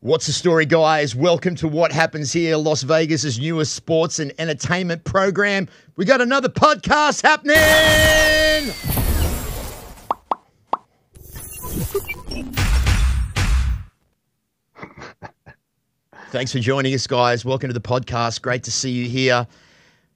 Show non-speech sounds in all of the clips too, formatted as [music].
What's the story, guys? Welcome to What Happens Here, Las Vegas' newest sports and entertainment program. We got another podcast happening. Thanks for joining us, guys. Welcome to the podcast. Great to see you here.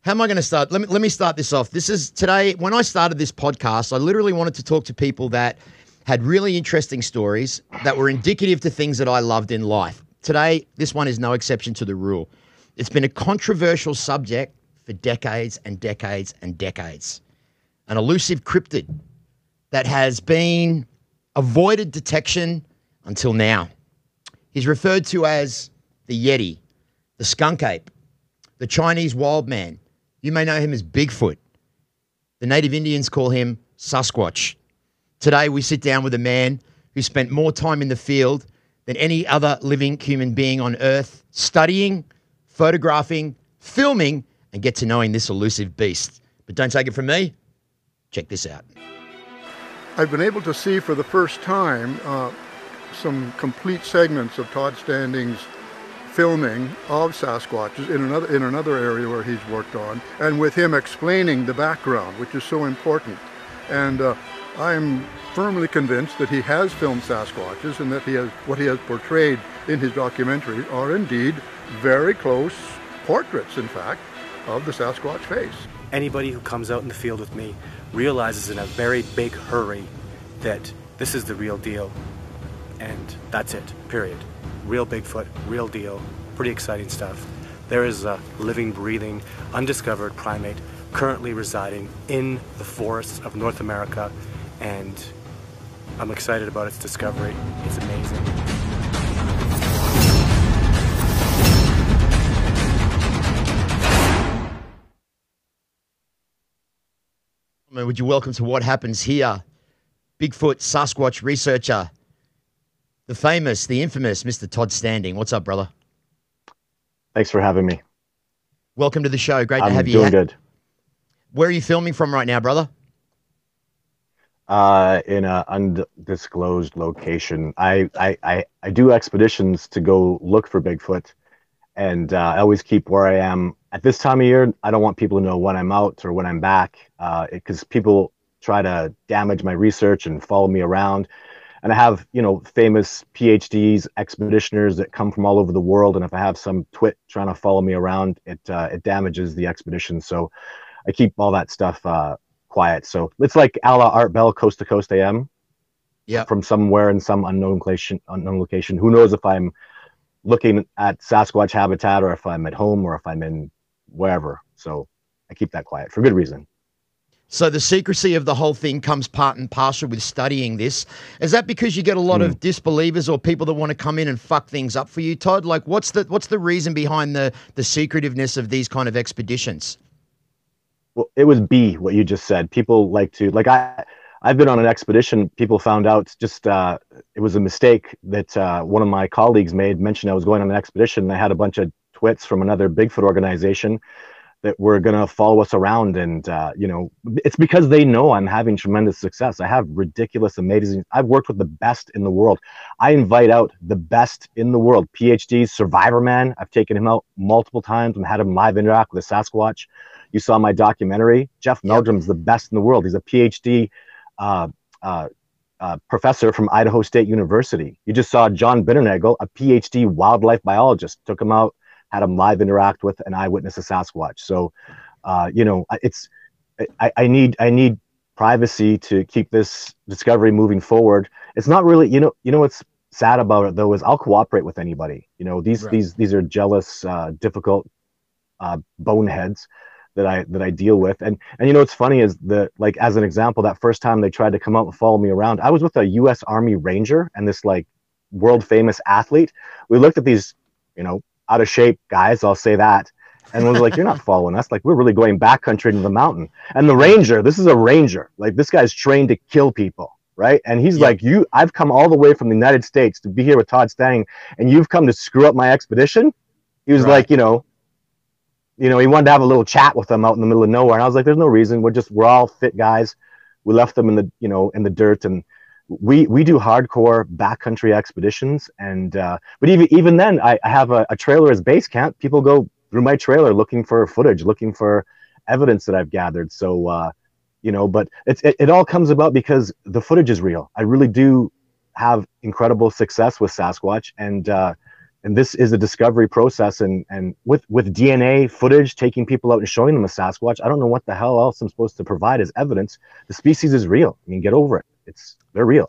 How am I going to start? Let me let me start this off. This is today. When I started this podcast, I literally wanted to talk to people that had really interesting stories that were indicative to things that I loved in life. Today, this one is no exception to the rule. It's been a controversial subject for decades and decades and decades. An elusive cryptid that has been avoided detection until now. He's referred to as the Yeti, the skunk ape, the Chinese wild man. You may know him as Bigfoot. The native Indians call him Sasquatch. Today, we sit down with a man who spent more time in the field than any other living human being on earth, studying, photographing, filming, and get to knowing this elusive beast. But don't take it from me. Check this out. I've been able to see for the first time uh, some complete segments of Todd Standing's filming of Sasquatches in another in another area where he's worked on, and with him explaining the background, which is so important. And uh, I'm firmly convinced that he has filmed Sasquatches and that he has what he has portrayed in his documentary are indeed very close portraits, in fact, of the Sasquatch face. Anybody who comes out in the field with me realizes in a very big hurry that this is the real deal. And that's it, period. Real Bigfoot, real deal, pretty exciting stuff. There is a living, breathing, undiscovered primate currently residing in the forests of North America, and I'm excited about its discovery. It's amazing. Would you welcome to what happens here? Bigfoot Sasquatch researcher, the famous, the infamous Mr. Todd Standing. What's up, brother? Thanks for having me. Welcome to the show. Great I'm to have you. doing good. Where are you filming from right now, brother? Uh, in an undisclosed location. I, I, I, I do expeditions to go look for Bigfoot, and uh, I always keep where I am. At this time of year, I don't want people to know when I'm out or when I'm back, because uh, people try to damage my research and follow me around. And I have, you know, famous PhDs, expeditioners that come from all over the world. And if I have some twit trying to follow me around, it uh, it damages the expedition. So I keep all that stuff uh, quiet. So it's like a la Art Bell, Coast to Coast AM. Yeah. From somewhere in some unknown location, unknown location. Who knows if I'm looking at Sasquatch habitat or if I'm at home or if I'm in wherever. So I keep that quiet for good reason. So the secrecy of the whole thing comes part and parcel with studying this. Is that because you get a lot Mm. of disbelievers or people that want to come in and fuck things up for you, Todd? Like, what's the what's the reason behind the the secretiveness of these kind of expeditions? Well, it was B, what you just said. People like to like I I've been on an expedition. People found out just uh, it was a mistake that uh, one of my colleagues made. Mentioned I was going on an expedition. And I had a bunch of twits from another Bigfoot organization that were to follow us around, and uh, you know, it's because they know I'm having tremendous success. I have ridiculous, amazing. I've worked with the best in the world. I invite out the best in the world. PhDs, Survivor Man. I've taken him out multiple times and had him live interact with a Sasquatch. You saw my documentary. Jeff Meldrum's the best in the world. He's a PhD uh, uh, uh, professor from Idaho State University. You just saw John Bindernagel, a PhD wildlife biologist. Took him out, had him live interact with an eyewitness of Sasquatch. So, uh, you know, it's I, I need I need privacy to keep this discovery moving forward. It's not really, you know, you know what's sad about it though is I'll cooperate with anybody. You know, these Right. these these are jealous, uh, difficult uh, boneheads that I that I deal with. And and you know what's funny is that like as an example, that first time they tried to come out and follow me around, I was with a U.S. Army Ranger and this like world famous athlete. We looked at these, you know, out of shape guys. I'll say that. And was like, you're not [laughs] following us. Like, we're really going backcountry into the mountain. And the ranger, this is a ranger. Like, this guy's trained to kill people, right? And he's Yeah. like, you, I've come all the way from the United States to be here with Todd Stang, and you've come to screw up my expedition. He was Right. like, you know, you know, he wanted to have a little chat with them out in the middle of nowhere. And I was like, there's no reason. We're just, we're all fit guys. We left them in the, you know, in the dirt and we we do hardcore backcountry expeditions, and uh, but even even then, I, I have a, a trailer as base camp. People go through my trailer looking for footage, looking for evidence that I've gathered. So uh, you know, but it's it, it all comes about because the footage is real. I really do have incredible success with Sasquatch, and uh, and this is a discovery process. And and with with DNA footage, taking people out and showing them a Sasquatch, I don't know what the hell else I'm supposed to provide as evidence. The species is real. I mean, get over it. It's they're real.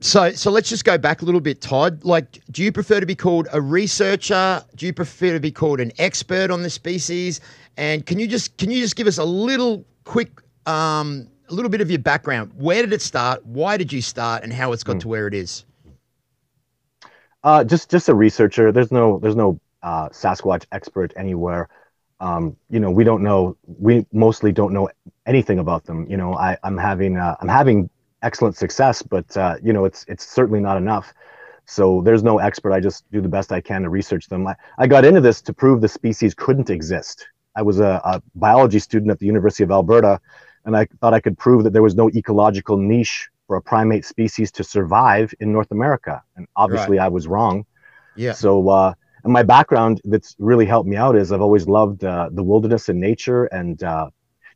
So, so let's just go back a little bit, Todd. Like, do you prefer to be called a researcher? Do you prefer to be called an expert on the species? And can you just can you just give us a little quick um, a little bit of your background. Where did it start? Why did you start? And how it's got mm. to where it is? Uh, just just a researcher. There's no there's no uh, Sasquatch expert anywhere. Um, you know, we don't know. We mostly don't know anything about them. You know, I, I'm having uh, I'm having excellent success, but uh, you know, it's it's certainly not enough. So there's no expert. I just do the best I can to research them. I, I got into this to prove the species couldn't exist. I was a, a biology student at the University of Alberta, and I thought I could prove that there was no ecological niche for a primate species to survive in North America. And obviously, right. I was wrong. Yeah. So, uh, and my background that's really helped me out is I've always loved uh, the wilderness and nature. And uh,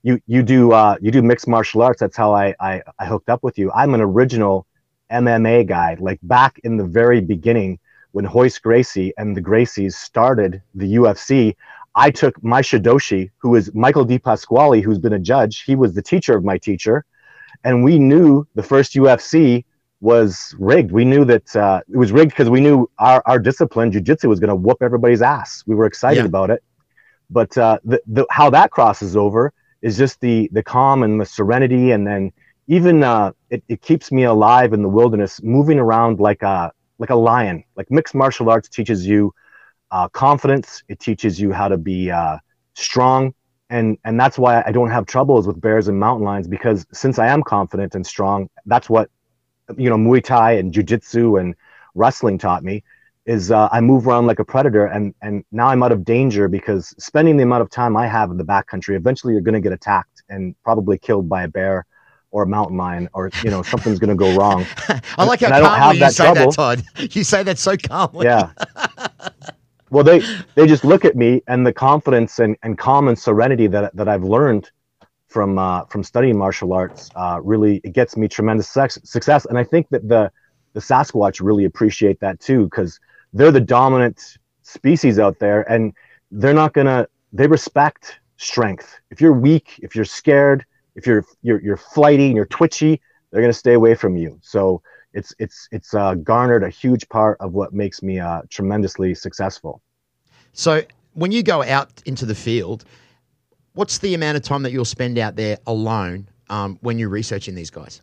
you you do uh, you do mixed martial arts. That's how I, I I hooked up with you. I'm an original MMA guy. Like back in the very beginning, when Royce Gracie and the Gracies started the UFC, I took my Shidoshi, who is Michael Di Pasquale, who's been a judge. He was the teacher of my teacher. And we knew the first UFC was rigged. We knew that uh, it was rigged because we knew our, our discipline, jujitsu, was going to whoop everybody's ass. We were excited yeah. about it. But uh, the, the, how that crosses over is just the, the calm and the serenity. And then even uh, it, it keeps me alive in the wilderness, moving around like a, like a lion. Like mixed martial arts teaches you uh, confidence. It teaches you how to be uh, strong, and and that's why I don't have troubles with bears and mountain lions because since I am confident and strong, that's what you know Muay Thai and Jiu-Jitsu and wrestling taught me. Is uh, I move around like a predator, and and now I'm out of danger because spending the amount of time I have in the backcountry, eventually you're going to get attacked and probably killed by a bear or a mountain lion or you know something's going to go wrong. [laughs] I like how calmly you say trouble. that, Todd. [laughs] You say that so calmly. Yeah. [laughs] well they they just look at me and the confidence and, and calm and serenity that, that i've learned from uh, from studying martial arts uh, really it gets me tremendous success. And i think that the the sasquatch really appreciate that too because they're the dominant species out there and they're not gonna they respect strength. If you're weak if you're scared if you're you're, you're flighty and you're twitchy they're gonna stay away from you. So it's it's it's uh, garnered a huge part of what makes me uh, tremendously successful. So when you go out into the field, what's the amount of time that you'll spend out there alone um, when you're researching these guys?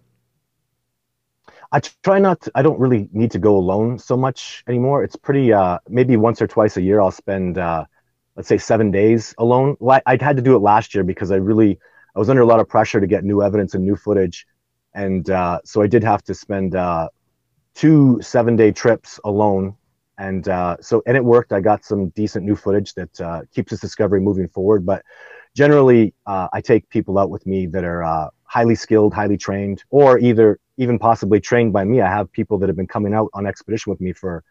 I try not. To, I don't really need to go alone so much anymore. It's pretty. Uh, maybe once or twice a year, I'll spend, uh, let's say, seven days alone. Well, I, I had to do it last year because I really I was under a lot of pressure to get new evidence and new footage and uh, so I did have to spend uh, two seven day trips alone. And uh, so, and it worked. I got some decent new footage that uh, keeps this discovery moving forward. But generally, uh, I take people out with me that are uh, highly skilled, highly trained, or either even possibly trained by me. I have people that have been coming out on expedition with me for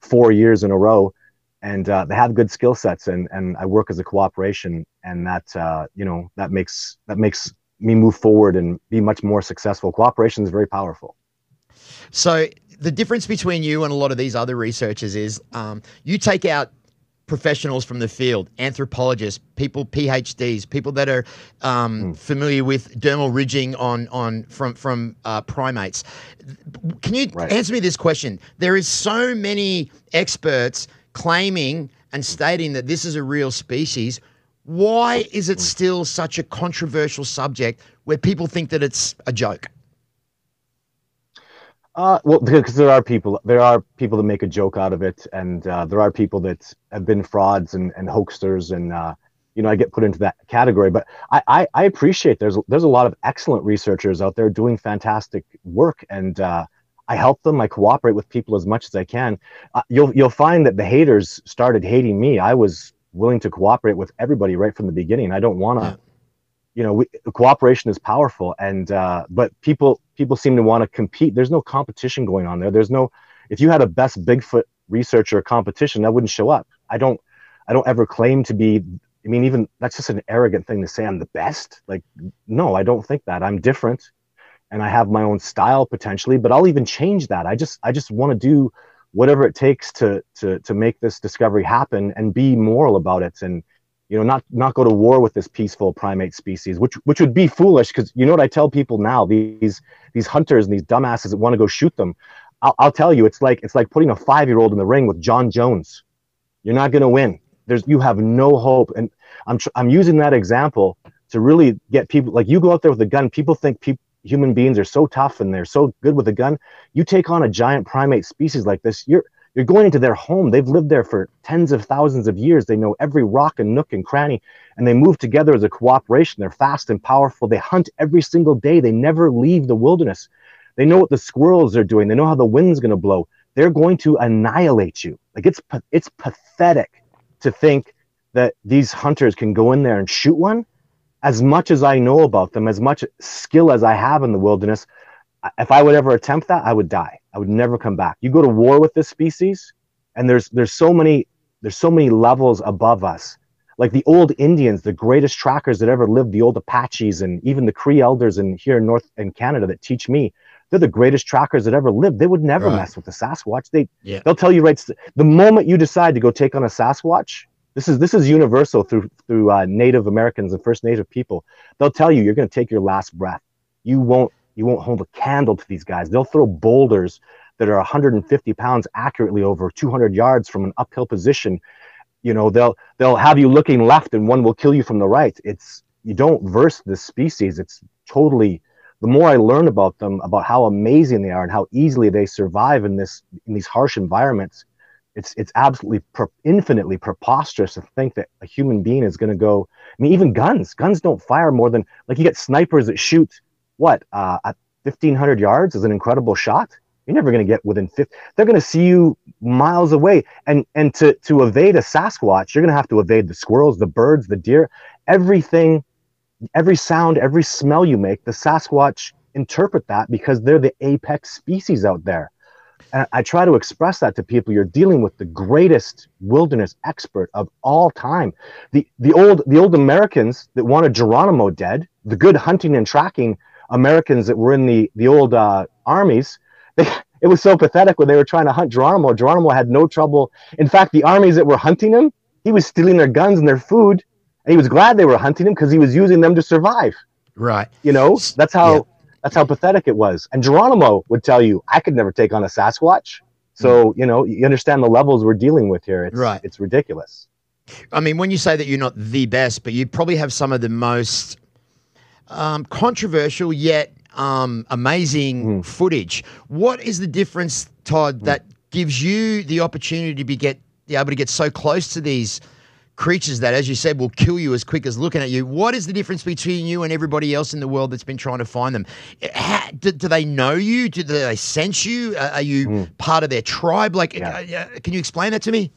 four years in a row, and they have good skill sets. And and I work as a cooperation, and that you know that makes that makes me move forward and be much more successful. Cooperation is very powerful. So the difference between you and a lot of these other researchers is um, you take out professionals from the field, anthropologists, people PhDs, people that are um, mm. familiar with dermal ridging on on from from uh, primates. Can you right. answer me this question? There is so many experts claiming and stating that this is a real species. Why is it still such a controversial subject where people think that it's a joke? Uh, well, because there are people, there are people that make a joke out of it, and uh, there are people that have been frauds and, and hoaxers, and uh, you know, I get put into that category. But I, I, I, appreciate there's there's a lot of excellent researchers out there doing fantastic work, and uh, I help them. I cooperate with people as much as I can. Uh, you'll you'll find that the haters started hating me. I was willing to cooperate with everybody right from the beginning. I don't want to, you know, we, cooperation is powerful, and uh, but people people seem to want to compete. There's no competition going on there. There's no if you had a best Bigfoot researcher competition, that wouldn't show up. I don't I don't ever claim to be. I mean, even that's just an arrogant thing to say. I'm the best. Like, no, I don't think that. I'm different, and I have my own style potentially. But I'll even change that. I just I just want to do whatever it takes to to to make this discovery happen and be moral about it and you know not not go to war with this peaceful primate species which which would be foolish because you know what i tell people now these these hunters and these dumbasses that want to go shoot them I'll, I'll tell you it's like it's like putting a five year old in the ring with Jon Jones. You're not going to win. There's you have no hope. And i'm i'm using that example to really get people like you go out there with a gun people think people human beings are so tough and they're so good with a gun you take on a giant primate species like this you're you're going into their home. They've lived there for tens of thousands of years. They know every rock and nook and cranny and they move together as a cooperation. They're fast and powerful. They hunt every single day. They never leave the wilderness. They know what the squirrels are doing. They know how the wind's going to blow. They're going to annihilate you. Like it's it's pathetic to think that these hunters can go in there and shoot one as much as I know about them, as much skill as I have in the wilderness, if I would ever attempt that, I would die. I would never come back. You go to war with this species, and there's there's so many there's so many levels above us. Like the old Indians, the greatest trackers that ever lived, the old Apaches, and even the Cree elders in here in North in Canada that teach me, they're the greatest trackers that ever lived. They would never right. mess with the Sasquatch. They yeah. they'll tell you right the moment you decide to go take on a Sasquatch, this is this is universal through through uh, Native Americans and First Native people. They'll tell you you're going to take your last breath. You won't you won't hold a candle to these guys. They'll throw boulders that are 150 pounds accurately over 200 yards from an uphill position. You know they'll they'll have you looking left and one will kill you from the right. It's you don't verse this species. It's totally the more I learn about them, about how amazing they are and how easily they survive in this in these harsh environments, it's it's absolutely per, infinitely preposterous to think that a human being is going to go. I mean, even guns, guns don't fire more than like you get snipers that shoot what uh, at fifteen hundred yards is an incredible shot. You're never going to get within 50. They're going to see you miles away, and and to to evade a Sasquatch, you're going to have to evade the squirrels, the birds, the deer, everything, every sound, every smell you make. The Sasquatch interpret that because they're the apex species out there. And I try to express that to people. You're dealing with the greatest wilderness expert of all time. The the old the old Americans that wanted Geronimo dead, the good hunting and tracking Americans that were in the the old uh, armies. [laughs] They, it was so pathetic when they were trying to hunt Geronimo. Geronimo had no trouble. In fact, the armies that were hunting him, he was stealing their guns and their food, and he was glad they were hunting him because he was using them to survive. Right. You know, that's how. Yeah that's how pathetic it was. And Geronimo would tell you, I could never take on a Sasquatch. So, mm. you know, you understand the levels we're dealing with here. It's, right. It's ridiculous. I mean, when you say that you're not the best, but you probably have some of the most um, controversial yet um, amazing mm. footage. What is the difference, Todd, mm. that gives you the opportunity to be get be able to get so close to these creatures that, as you said, will kill you as quick as looking at you. What is the difference between you and everybody else in the world that's been trying to find them? How, do, do, they know you? Do they sense you? Are you mm. part of their tribe? Like, yeah. uh, can you explain that to me?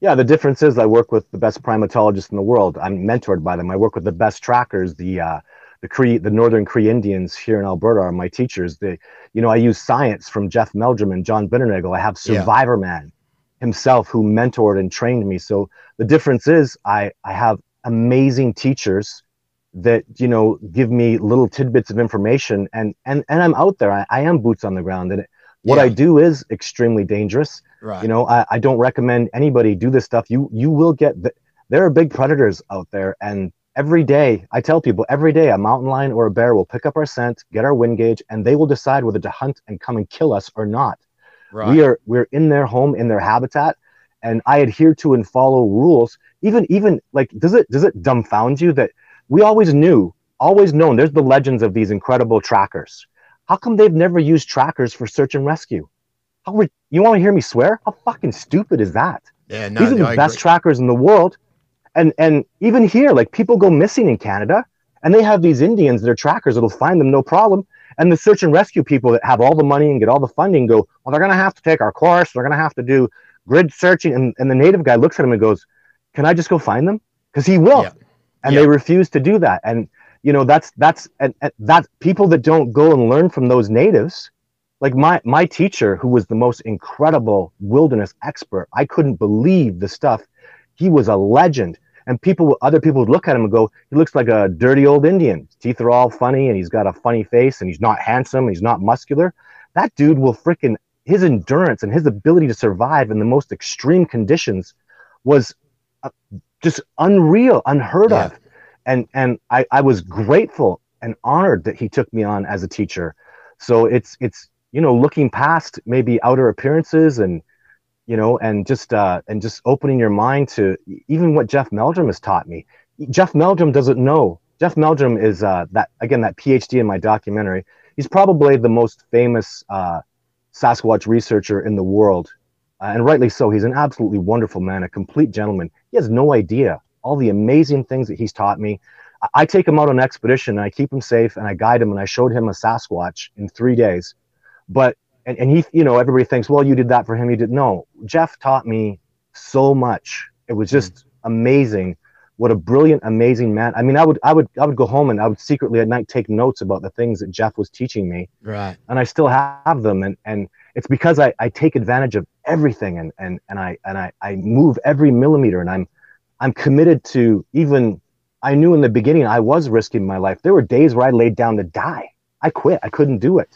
Yeah, the difference is I work with the best primatologists in the world. I'm mentored by them. I work with the best trackers. The uh, the Cree, the Northern Cree Indians here in Alberta are my teachers. They, you know, I use science from Jeff Meldrum and John Bindernagel. I have Survivor yeah. Man himself who mentored and trained me. So the difference is I, I have amazing teachers that, you know, give me little tidbits of information and, and, and I'm out there. I, I am boots on the ground and it, what yeah. I do is extremely dangerous. Right. You know, I, I don't recommend anybody do this stuff. You, you will get, the, there are big predators out there and every day i tell people every day a mountain lion or a bear will pick up our scent get our wind gauge and they will decide whether to hunt and come and kill us or not Right. We are we're in their home, in their habitat, and I adhere to and follow rules. Even even like does it does it dumbfound you that we always knew, always known. There's the legends of these incredible trackers. How come they've never used trackers for search and rescue? How re- you want to hear me swear? How fucking stupid is that? Yeah, no, these are the I best agree. trackers in the world, and and even here, like people go missing in Canada, and they have these Indians that are trackers that'll find them no problem. And the search and rescue people that have all the money and get all the funding go, well, they're going to have to take our course. They're going to have to do grid searching. And, and the native guy looks at him and goes, can I just go find them? Because he will. Yeah. and Yeah. they refuse to do that. And you know that's that's and, and that people that don't go and learn from those natives like my my teacher who was the most incredible wilderness expert i couldn't believe the stuff he was a legend and people other people would look at him and go he looks like a dirty old indian. His teeth are all funny and he's got a funny face and he's not handsome and he's not muscular. That dude will freaking his endurance and his ability to survive in the most extreme conditions was uh, just unreal unheard Yeah. of. And and I, I was grateful and honored that he took me on as a teacher. So it's it's you know looking past maybe outer appearances and you know and just uh and just opening your mind to even what jeff meldrum has taught me. Jeff meldrum doesn't know. Jeff meldrum is uh that again that phd in my documentary. He's probably the most famous uh sasquatch researcher in the world. Uh, and rightly so. He's an absolutely wonderful man a complete gentleman. He has no idea all the amazing things that he's taught me. I- I take him out on expedition and I keep him safe and I guide him and I showed him a Sasquatch in three days. But and, and he you know everybody thinks well you did that for him you did no Jeff taught me so much it was hmm. just amazing what a brilliant amazing man I mean I would I would I would go home and I would secretly at night take notes about the things that Jeff was teaching me Right. and I still have them and and it's because I, I take advantage of everything and and and I and I, I move every millimeter and I'm I'm committed to even I knew in the beginning I was risking my life. There were days where I laid down to die. I quit. I couldn't do it.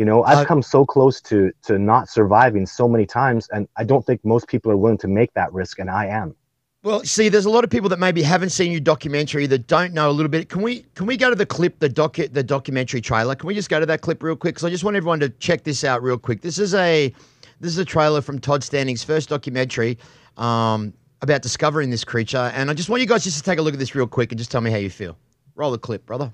You know, I've Uh, come so close to to not surviving so many times and I don't think most people are willing to make that risk and I am. Well, see, there's a lot of people that maybe haven't seen your documentary that don't know a little bit. Can we can we go to the clip, the doc, the documentary trailer? Can we just go to that clip real quick? Because I just want everyone to check this out real quick. This is a this is a trailer from Todd Standing's first documentary um, about discovering this creature, and I just want you guys just to take a look at this real quick and just tell me how you feel. Roll the clip, brother.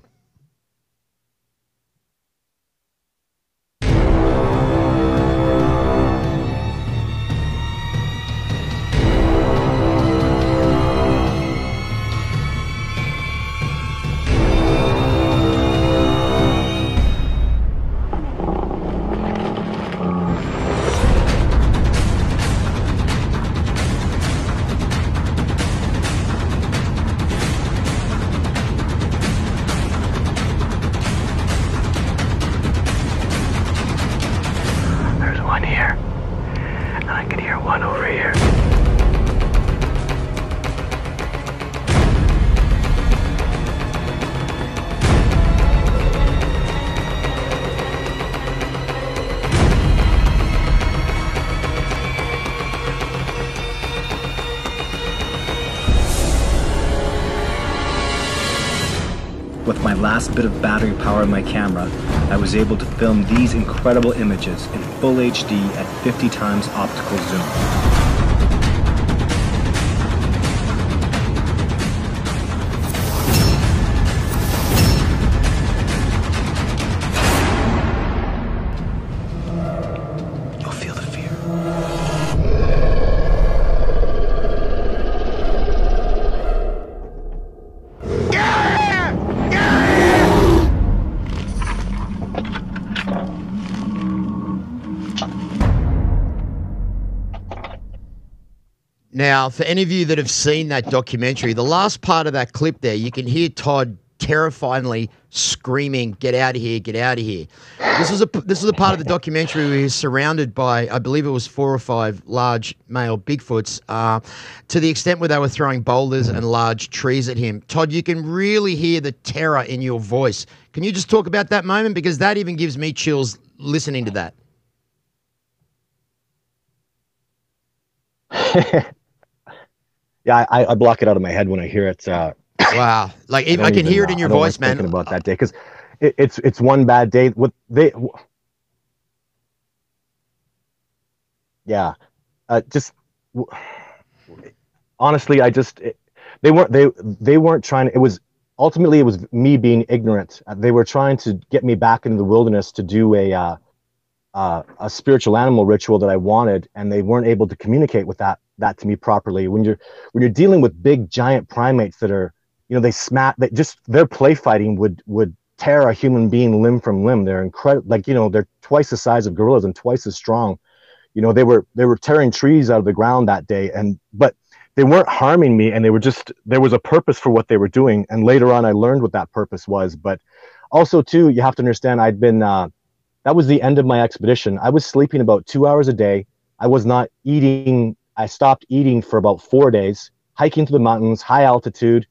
Bit of battery power in my camera, I was able to film these incredible images in full HD at 50 times optical zoom. Now, for any of you that have seen that documentary, the last part of that clip there, you can hear Todd terrifyingly screaming, "Get out of here! Get out of here!" This is a this is a part of the documentary where he's surrounded by, I believe it was four or five large male Bigfoots, uh, to the extent where they were throwing boulders and large trees at him. Todd, you can really hear the terror in your voice. Can you just talk about that moment because that even gives me chills listening to that. [laughs] Yeah, I, I block it out of my head when I hear it. Uh, [coughs] Wow, like I I, can even, hear it in your voice, man. Thinking about that day because it, it's it's one bad day. What they, yeah, uh, just w- honestly, I just it, they weren't they they weren't trying. It was ultimately it was me being ignorant. Uh, they were trying to get me back into the wilderness to do a uh, uh, a spiritual animal ritual that I wanted, and they weren't able to communicate with that that to me properly. When you're when you're dealing with big giant primates that are you know they smack they just their play fighting would would tear a human being limb from limb. They're incredible like you know they're twice the size of gorillas and twice as strong. You know they were they were tearing trees out of the ground that day and but they weren't harming me and they were just there was a purpose for what they were doing. And later on i learned what that purpose was. But also too you have to understand i'd been uh, that was the end of my expedition. I was sleeping about two hours a day. I was not eating i stopped eating for about four days hiking to the mountains high altitude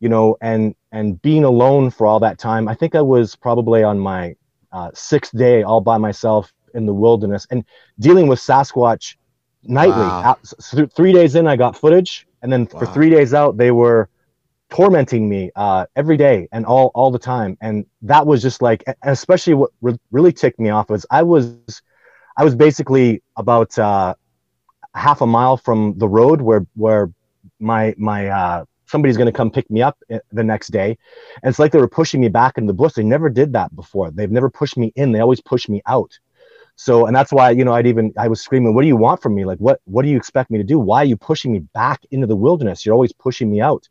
you know and and being alone for all that time i think i was probably on my uh, sixth day all by myself in the wilderness and dealing with sasquatch nightly. Wow. Out, so three days in, I got footage, and then for three days out, they were tormenting me uh, every day and all all the time. And that was just like, especially what re- really ticked me off was I was, I was basically about uh, half a mile from the road where where my my uh, somebody's going to come pick me up the next day, and it's like they were pushing me back in the bush. They never did that before. They've never pushed me in. They always push me out. So, and that's why, you know, I'd even, I was screaming, what do you want from me? Like, what, what do you expect me to do? Why are you pushing me back into the wilderness? You're always pushing me out.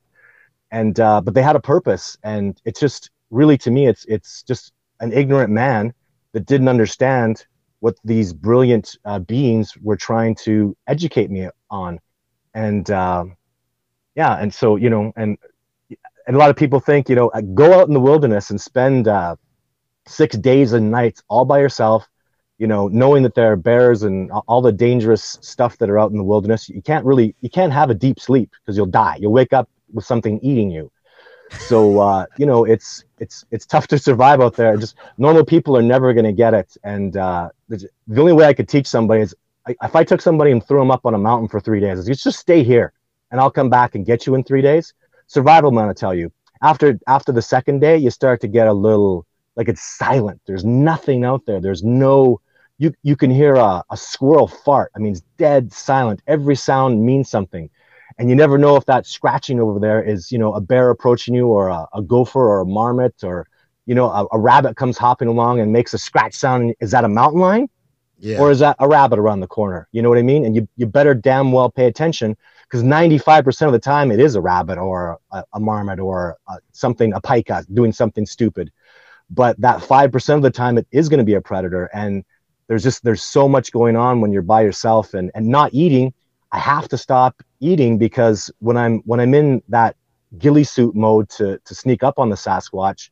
And, uh, but they had a purpose. And it's just really, to me, it's, it's just an ignorant man that didn't understand what these brilliant uh, beings were trying to educate me on. And, um, yeah. And so, you know, and, and a lot of people think, you know, uh, go out in the wilderness and spend, uh, six days and nights all by yourself you know knowing that there are bears and all the dangerous stuff that are out in the wilderness you can't really you can't have a deep sleep because you'll die you'll wake up with something eating you so uh, you know it's it's it's tough to survive out there. Just normal people are never going to get it. And uh, the, only way i could teach somebody is if i took somebody and threw them up on a mountain for three days you just stay here and i'll come back and get you in three days. Survival man i tell you. After after the second day you start to get a little like it's silent. There's nothing out there. There's no you you can hear a, a squirrel fart. I mean, it's dead silent. Every sound means something, and you never know if that scratching over there is you know a bear approaching you, or a, a gopher, or a marmot, or you know a, a rabbit comes hopping along and makes a scratch sound. Is that a mountain lion, Yeah. or is that a rabbit around the corner? You know what I mean? And you you better damn well pay attention because 95% of the time it is a rabbit or a, a marmot or uh something a pika doing something stupid but that 5% of the time it is going to be a predator and there's just there's so much going on when you're by yourself and and not eating i have to stop eating because when i'm when i'm in that ghillie suit mode to to sneak up on the sasquatch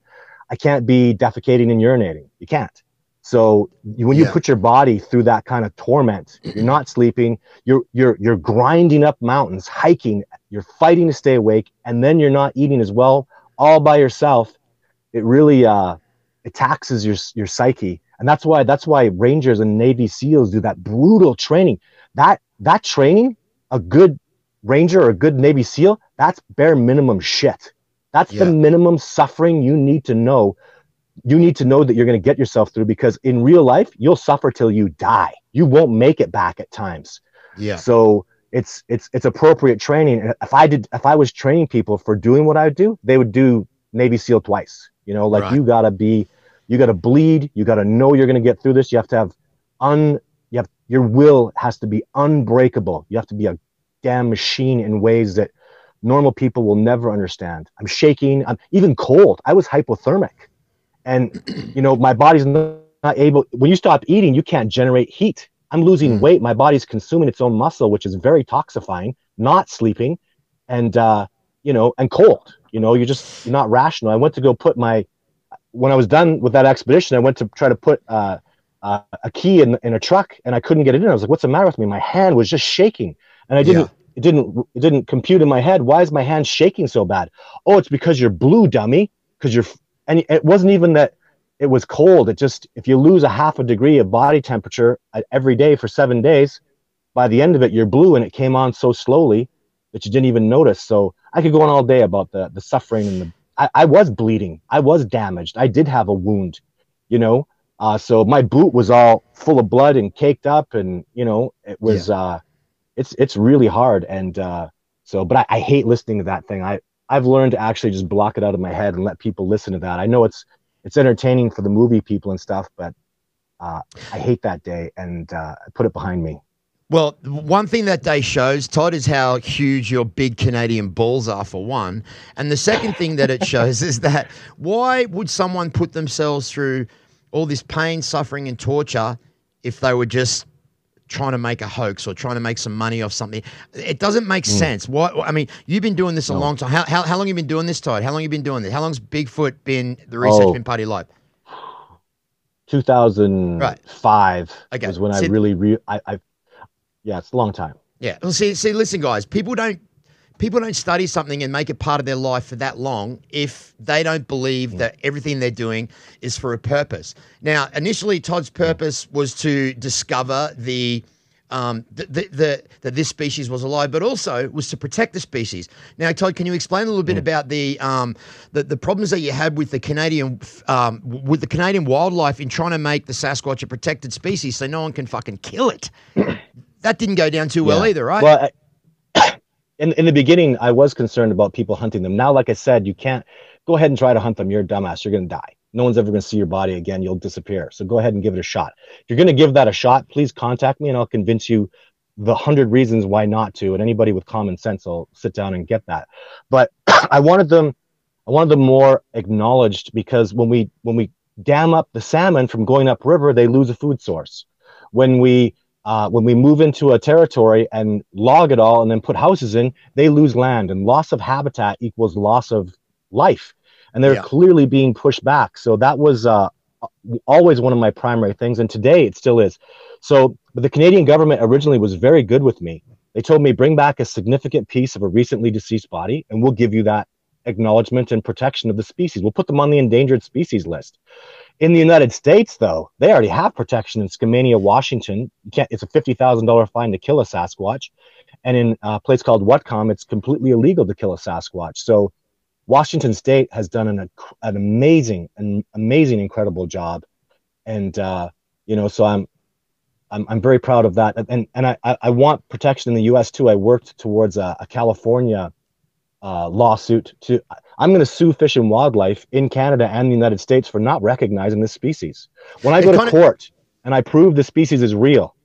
i can't be defecating and urinating. You can't. So when you Yeah. put your body through that kind of torment [clears throat] you're not sleeping you're you're you're grinding up mountains hiking you're fighting to stay awake and then you're not eating as well all by yourself. It really uh it taxes your your psyche. And that's why that's why rangers and navy seals do that brutal training. That that training a good ranger or a good navy seal that's bare minimum shit that's the minimum suffering you need to know you need to know that you're going to get yourself through because in real life you'll suffer till you die you won't make it back at times yeah. so it's it's it's appropriate training. If I did if I was training people for doing what I do, they would do Navy SEAL twice. You know, like Right. you gotta be you gotta bleed, you gotta know you're gonna get through this. You have to have un your will has to be unbreakable. You have to be a damn machine in ways that normal people will never understand. I'm shaking, I'm even cold. I was hypothermic. And [clears throat] you know, my body's not able when you stop eating, you can't generate heat. I'm losing Mm. weight. My body's consuming its own muscle, which is very toxifying, not sleeping, and uh, you know, and cold. You know, you're just you're not rational. I went to go put my when I was done with that expedition, I went to try to put uh, uh, a key in in a truck, and I couldn't get it in. I was like, "What's the matter with me?" My hand was just shaking, and I didn't. It didn't. It didn't compute in my head. Why is my hand shaking so bad? Oh, it's because you're blue, dummy. Because you're, and it wasn't even that it was cold. It just if you lose a half a degree of body temperature every day for seven days, by the end of it you're blue, and it came on so slowly that you didn't even notice. So I could go on all day about the the suffering and the. I, I was bleeding. I was damaged. I did have a wound, you know. Uh, so my boot was all full of blood and caked up, and you know it was. Uh, it's it's really hard, and uh, so. But I, I hate listening to that thing. I I've learned to actually just block it out of my head and let people listen to that. I know it's it's entertaining for the movie people and stuff, but uh, I hate that day and uh, I put it behind me. Well, one thing that day shows, Todd, is how huge your big Canadian balls are, for one. And the second thing that it shows [laughs] is that why would someone put themselves through all this pain, suffering, and torture if they were just trying to make a hoax or trying to make some money off something. It doesn't make Hmm. sense. What I mean, you've been doing this a long time. How, how, how long have you been doing this, Todd? How long have you been doing this? How long's Bigfoot been the research Oh. been part of your life? 2005 Okay. was when I really, re- I, I, yeah, it's a long time. Yeah. Well, see, see, listen, guys. People don't people don't study something and make it part of their life for that long if they don't believe that everything they're doing is for a purpose. Now, initially, Todd's purpose was to discover the. Um, the, the, the, that this species was alive, but also was to protect the species. Now, Todd, can you explain a little bit about the, um, the the problems that you had with the Canadian um, with the Canadian wildlife in trying to make the Sasquatch a protected species, so no one can fucking kill it? [coughs] that didn't go down too well Yeah. either, right? Well, I, in in the beginning, I was concerned about people hunting them. Now, like I said, you can't go ahead and try to hunt them. You're a dumbass. You're gonna die. No one's ever gonna see your body again. You'll disappear. So go ahead and give it a shot. If you're gonna give that a shot, please contact me, and I'll convince you the hundred reasons why not to. And anybody with common sense will sit down and get that. But [clears throat] I wanted them, I wanted them more acknowledged because when we when we dam up the salmon from going upriver, they lose a food source. When we uh, when we move into a territory and log it all and then put houses in, they lose land, and loss of habitat equals loss of life, and they're Yeah. clearly being pushed back. So that was uh, always one of my primary things, and today it still is. So, but the Canadian government originally was very good with me. They told me bring back a significant piece of a recently deceased body, and we'll give you that acknowledgement and protection of the species. We'll put them on the endangered species list. In the United States, though, they already have protection in Skamania, Washington. You can't, it's a fifty thousand dollar fine to kill a Sasquatch, and in a place called Whatcom, it's completely illegal to kill a Sasquatch. So, Washington State has done an an amazing, an amazing, incredible job, and uh, you know, so I'm. I'm, I'm very proud of that, and and I, I I want protection in the U.S. too. I worked towards a, a California uh, lawsuit to I'm going to sue Fish and Wildlife in Canada and the United States for not recognizing this species. When I go to court and I prove the species is real,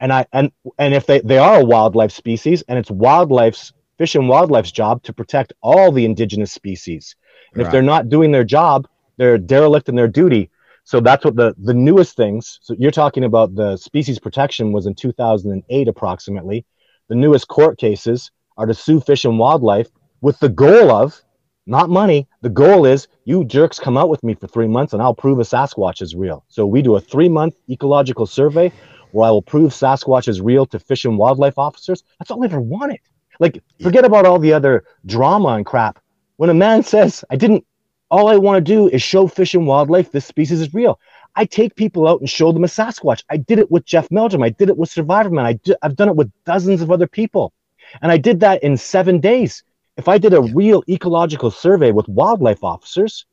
and I and and if they they are a wildlife species and it's wildlife's Fish and Wildlife's job to protect all the indigenous species, and if they're not doing their job, they're derelict in their duty. So that's what the the newest things. So you're talking about the species protection was in 2008 approximately. The newest court cases are to sue Fish and Wildlife with the goal of not money. The goal is you jerks come out with me for three months and I'll prove a Sasquatch is real. So we do a three month ecological survey where I will prove Sasquatch is real to fish and wildlife officers. That's all I ever wanted. Like, forget about all the other drama and crap. When a man says, I didn't, all I want to do is show fish and wildlife this species is real. I take people out and show them a Sasquatch. I did it with Jeff Meldrum. I did it with Survivorman. I di- I've done it with dozens of other people. And I did that in seven days. If I did a real ecological survey with wildlife officers,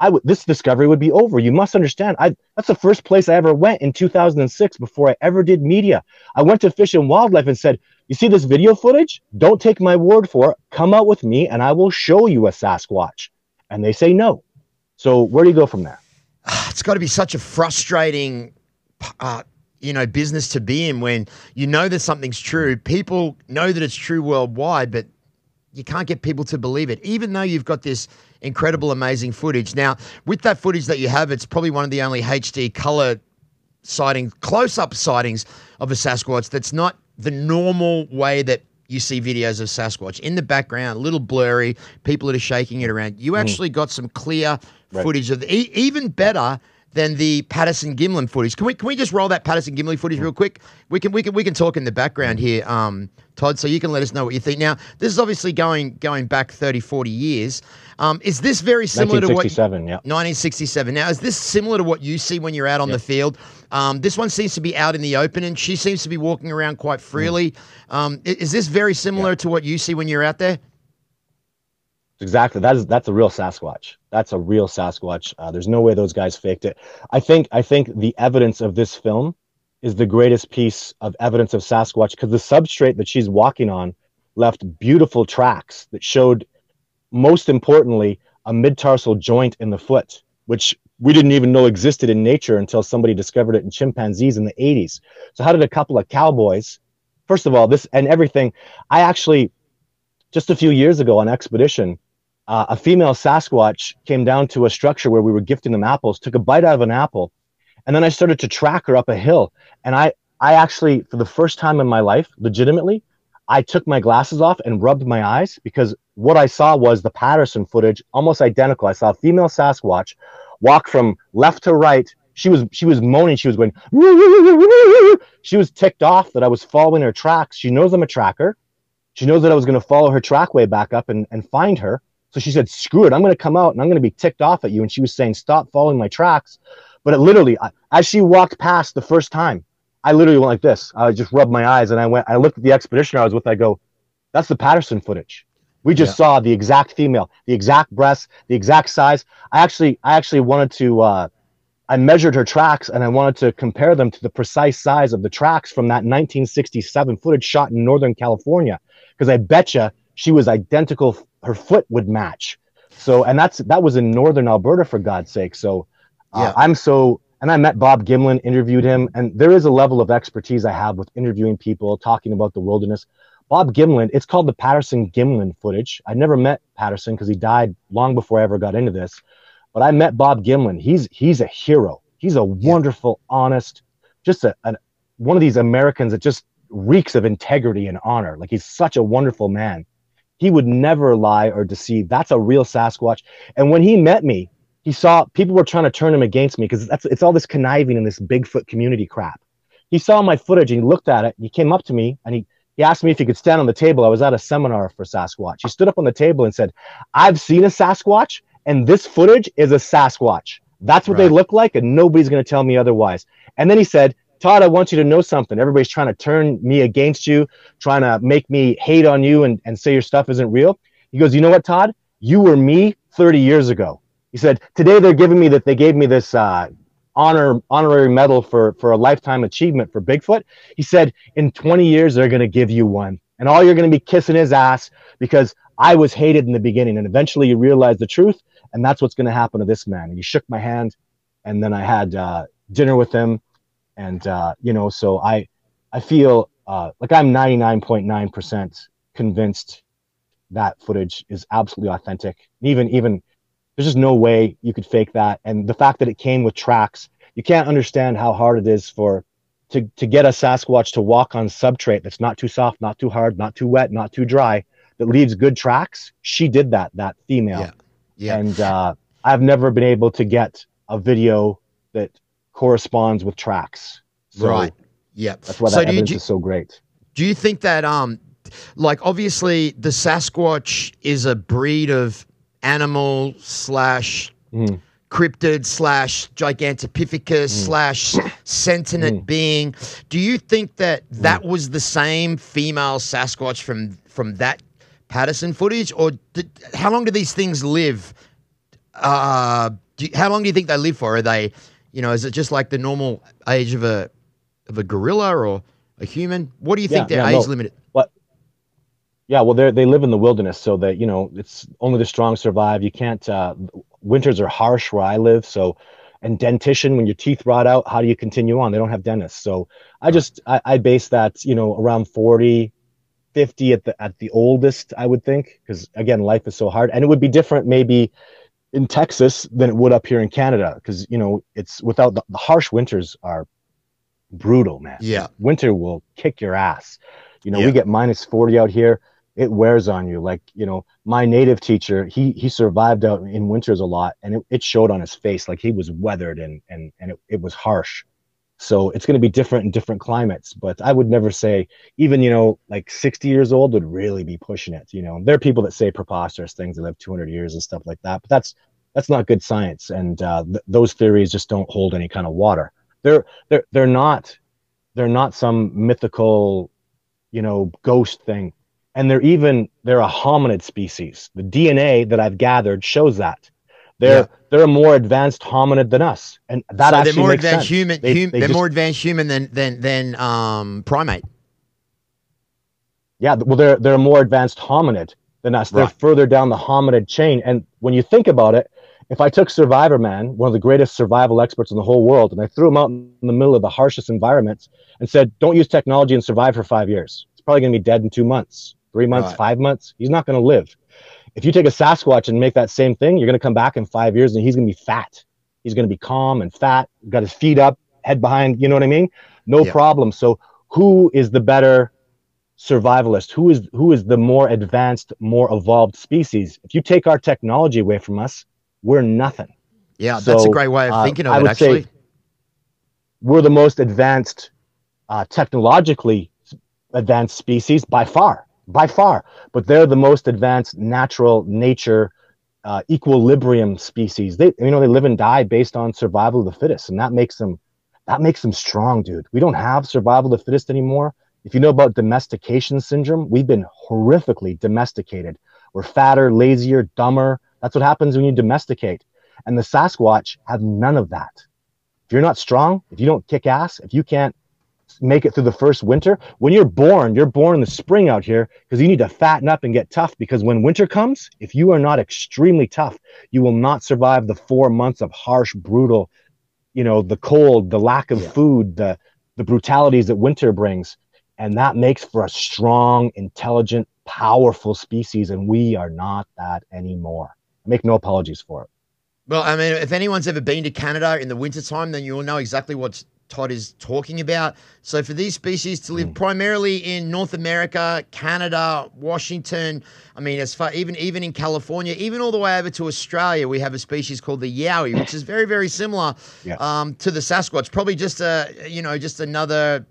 I would this discovery would be over. You must understand. I that's the first place I ever went in 2006 before I ever did media. I went to Fish and Wildlife and said, "You see this video footage? Don't take my word for it. Come out with me and I will show you a Sasquatch." And they say no. So where do you go from there? it's got to be such a frustrating uh, you know business to be in when you know that something's true. People know that it's true worldwide but you can't get people to believe it even though you've got this incredible amazing footage. Now with that footage that you have it's probably one of the only hd color sighting close-up sightings of a sasquatch that's not the normal way that you see videos of sasquatch. In the background a little blurry people that are shaking it around. You mm. actually got some clear Right. footage of the, e- even better than the Patterson Gimlin footage. Can we can we just roll that Patterson Gimlin footage real quick? We can we can we can talk in the background here, um, Todd, so you can let us know what you think. Now, this is obviously going going back 30, 40 years. Um, is this very similar to what 1967, yeah. 1967. Now, is this similar to what you see when you're out on the field? Um, this one seems to be out in the open, and she seems to be walking around quite freely. Um, is this very similar to what you see when you're out there? Exactly. That is that's a real Sasquatch. That's a real Sasquatch. Uh, there's no way those guys faked it. I think I think the evidence of this film is the greatest piece of evidence of Sasquatch because the substrate that she's walking on left beautiful tracks that showed, most importantly, a mid-tarsal joint in the foot, which we didn't even know existed in nature until somebody discovered it in chimpanzees in the 80s. So how did a couple of cowboys, first of all, this and everything, I actually just a few years ago on expedition, uh, a female Sasquatch came down to a structure where we were gifting them apples, took a bite out of an apple, and then I started to track her up a hill. And I, I actually, for the first time in my life, legitimately, I took my glasses off and rubbed my eyes because what I saw was the Patterson footage, almost identical. I saw a female Sasquatch walk from left to right. She was she was moaning. She was going. She was ticked off that I was following her tracks. She knows I'm a tracker. She knows that I was going to follow her trackway back up and, and find her. So she said, "Screw it! I'm going to come out and I'm going to be ticked off at you." And she was saying, "Stop following my tracks." But it literally, as she walked past the first time, I literally went like this. I just rubbed my eyes and I went. I looked at the expedition I was with. I go, "That's the Patterson footage." We just yeah. saw the exact female, the exact breast, the exact size. I actually, I actually wanted to. Uh, I measured her tracks and I wanted to compare them to the precise size of the tracks from that 1967 footage shot in Northern California, because I betcha she was identical. Her foot would match. So, and that's that was in Northern Alberta for God's sake. So, uh, yeah. I'm so. And I met Bob Gimlin, interviewed him, and there is a level of expertise I have with interviewing people, talking about the wilderness. Bob Gimlin, it's called the Patterson Gimlin footage. I never met Patterson because he died long before I ever got into this. But I met Bob Gimlin. He's he's a hero. He's a wonderful, yeah. honest, just a, a one of these Americans that just reeks of integrity and honor. Like he's such a wonderful man. He would never lie or deceive. That's a real Sasquatch. And when he met me, he saw people were trying to turn him against me because that's it's all this conniving in this Bigfoot community crap. He saw my footage and he looked at it and he came up to me and he he asked me if he could stand on the table. I was at a seminar for Sasquatch. He stood up on the table and said, I've seen a Sasquatch, and this footage is a Sasquatch. That's what right. they look like, and nobody's going to tell me otherwise. And then he said, Todd, I want you to know something. Everybody's trying to turn me against you, trying to make me hate on you and, and say your stuff isn't real. He goes, You know what, Todd? You were me 30 years ago. He said, Today they're giving me that they gave me this uh, honor honorary medal for for a lifetime achievement for Bigfoot. He said in 20 years they're going to give you one, and all you're going to be kissing his ass because I was hated in the beginning, and eventually you realize the truth, and that's what's going to happen to this man. And he shook my hand, and then I had uh, dinner with him, and uh, you know, so I I feel uh, like I'm 99.9% convinced that footage is absolutely authentic. Even even there's just no way you could fake that. And the fact that it came with tracks, you can't understand how hard it is for to to get a Sasquatch to walk on substrate that's not too soft, not too hard, not too wet, not too dry, that leaves good tracks. She did that, that female. Yeah. yeah. And uh, I've never been able to get a video that corresponds with tracks. So right. Yeah. That's why so that evidence you, is so great. Do you think that um like obviously the Sasquatch is a breed of animal slash mm. cryptid slash gigantopithecus mm. slash sentient mm. being. Do you think that that was the same female Sasquatch from from that Patterson footage, or did, how long do these things live? Uh, do, how long do you think they live for? Are they, you know, is it just like the normal age of a of a gorilla or a human? What do you yeah, think their yeah, age no. limit? What yeah, well, they they live in the wilderness, so that you know it's only the strong survive. You can't. Uh, winters are harsh where I live, so and dentition when your teeth rot out, how do you continue on? They don't have dentists, so I just I, I base that you know around 40, 50 at the at the oldest, I would think, because again, life is so hard, and it would be different maybe in Texas than it would up here in Canada, because you know it's without the, the harsh winters are brutal, man. Yeah, winter will kick your ass. You know, yeah. we get minus 40 out here it wears on you. Like, you know, my native teacher, he he survived out in winters a lot and it, it showed on his face like he was weathered and and and it, it was harsh. So it's going to be different in different climates, but I would never say even, you know, like 60 years old would really be pushing it, you know. There are people that say preposterous things that live 200 years and stuff like that, but that's that's not good science and uh, th- those theories just don't hold any kind of water. They're they're they're not they're not some mythical, you know, ghost thing and they're even they're a hominid species. The DNA that I've gathered shows that they're yeah. they're a more advanced hominid than us, and that so actually they're more makes advanced sense. human. They, hum, they are more advanced human than than than um, primate. Yeah, well, they're they're a more advanced hominid than us. They're further down the hominid chain, and when you think about it, if I took Survivor Man, one of the greatest survival experts in the whole world, and I threw him out in the middle of the harshest environments and said, "Don't use technology and survive for five years," it's probably going to be dead in two months three months, right. five months, he's not going to live. If you take a Sasquatch and make that same thing, you're going to come back in five years and he's going to be fat. He's going to be calm and fat, got his feet up, head behind. You know what I mean? no Yeah. problem. So who is the better survivalist? Who is who is the more advanced, more evolved species? If you take our technology away from us, we're nothing. Yeah, that's a great way of uh, thinking of I it, would say- actually. We're the most advanced, uh, technologically advanced species by far, by far. But they're the most advanced natural nature uh, equilibrium species. They, you know, they live and die based on survival of the fittest, and that makes them, that makes them strong, dude. We don't have survival of the fittest anymore. If you know about domestication syndrome, we've been horrifically domesticated. We're fatter, lazier, dumber. That's what happens when you domesticate. And the Sasquatch have none of that. If you're not strong, if you don't kick ass, if you can't make it through the first winter, when you're born, you're born in the spring out here because you need to fatten up and get tough. Because when winter comes, if you are not extremely tough, you will not survive the four months of harsh, brutal, you know, the cold, the lack of Yeah. food, the the brutalities that winter brings. And that makes for a strong, intelligent, powerful species. And we are not that anymore. I make no apologies for it. Well, I mean, if anyone's ever been to Canada in the wintertime, then you'll know exactly what Todd is talking about. So, for these species to Mm. live primarily in North America, Canada, Washington, I mean, as far even even in California, even all the way over to Australia, we have a species called the Yowie, which is very very similar Yeah. um, to the Sasquatch. Probably just a you know just another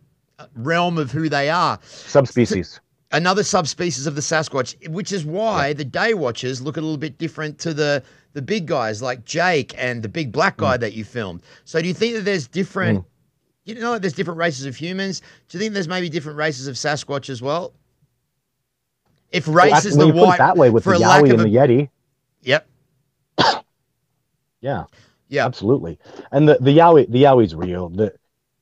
realm of who they are Subspecies. another subspecies of the Sasquatch, which is why the day watchers look a little bit different to the the big guys like Jake and the big black guy that you filmed. So do you think that there's different you know there's different races of humans? Do you think there's maybe different races of Sasquatch as well? If Well, race that's- is the white it that way with the a Yowie and a, the Yeti. Yep. Yeah. Yeah. absolutely. And the the Yowie the Yowie's real. The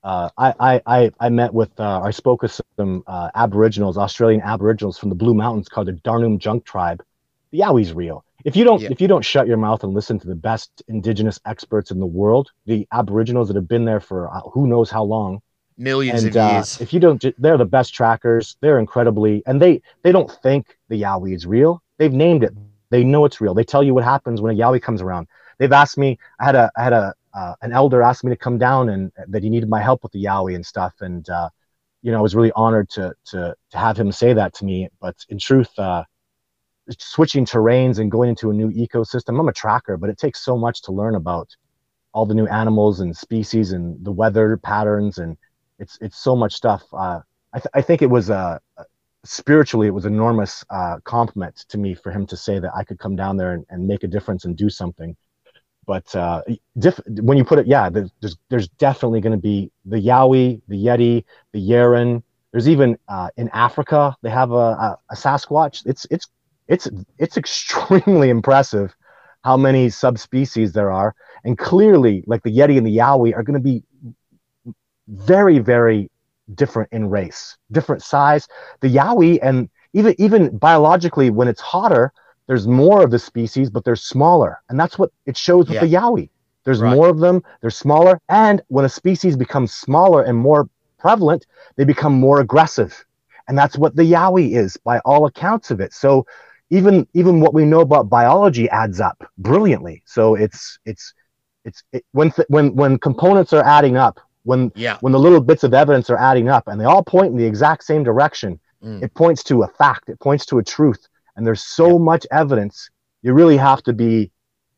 uh, I, I I I met with uh, I spoke with some uh, Aboriginals, Australian Aboriginals from the Blue Mountains called the Darnum Junk Tribe. The Yowie's real. If you don't Yeah. if you don't shut your mouth and listen to the best Indigenous experts in the world, the Aboriginals that have been there for uh, who knows how long, millions and of uh, years. if you don't, they're the best trackers. They're incredibly, and they they don't think the Yowie is real. They've named it. They know it's real. They tell you what happens when a Yowie comes around. They've asked me. I had a I had a uh, an elder asked me to come down and that he needed my help with the Yowie and stuff. And uh, you know, I was really honored to to to have him say that to me. But in truth, uh, switching terrains and going into a new ecosystem. I'm a tracker, but it takes so much to learn about all the new animals and species and the weather patterns and it's it's so much stuff. Uh, I, th- I think it was uh, spiritually it was enormous uh, compliment to me for him to say that I could come down there and, and make a difference and do something. But uh, diff- when you put it, yeah, there's there's, there's definitely going to be the Yowie, the Yeti, the Yeren. There's even uh, in Africa they have a, a, a Sasquatch. It's it's it's it's extremely [laughs] impressive how many subspecies there are, and clearly, like the Yeti and the Yowie are going to be very very different in race, different size. The Yowie and even even biologically, when it's hotter, there's more of the species, but they're smaller, and that's what it shows with Yeah. the Yowie. There's Right. more of them. They're smaller, and when a species becomes smaller and more prevalent, they become more aggressive, and that's what the Yowie is by all accounts of it. So even even what we know about biology adds up brilliantly. So it's it's it's it, when th- when when components are adding up, when Yeah. when the little bits of evidence are adding up and they all point in the exact same direction, Mm. it points to a fact, it points to a truth. And there's so much evidence, you really have to be,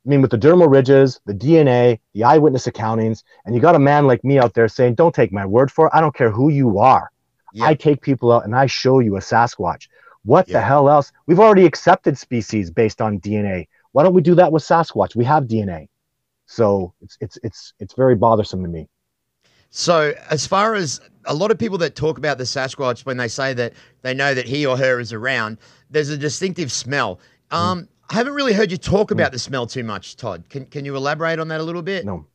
I mean, with the dermal ridges, the DNA, the eyewitness accountings, and you got a man like me out there saying, don't take my word for it. I don't care who you are. Yeah. I take people out and I show you a Sasquatch. What Yeah. the hell else? We've already accepted species based on DNA. Why don't we do that with Sasquatch? We have DNA. So it's it's it's it's very bothersome to me. So, as far as a lot of people that talk about the Sasquatch when they say that they know that he or her is around, there's a distinctive smell. Mm. Um, I haven't really heard you talk about the smell too much, Todd. Can can you elaborate on that a little bit? No.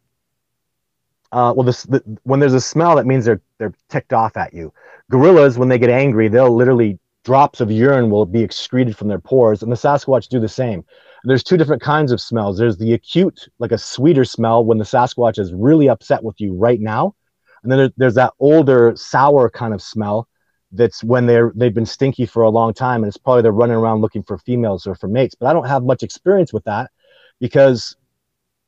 Uh, well, this the, when there's a smell, that means they're they're ticked off at you. Gorillas, when they get angry, they'll literally drops of urine will be excreted from their pores, and the Sasquatch do the same. There's two different kinds of smells. There's the acute, like a sweeter smell when the Sasquatch is really upset with you right now, and then there's that older, sour kind of smell that's when they're they've been stinky for a long time, and it's probably they're running around looking for females or for mates. But I don't have much experience with that because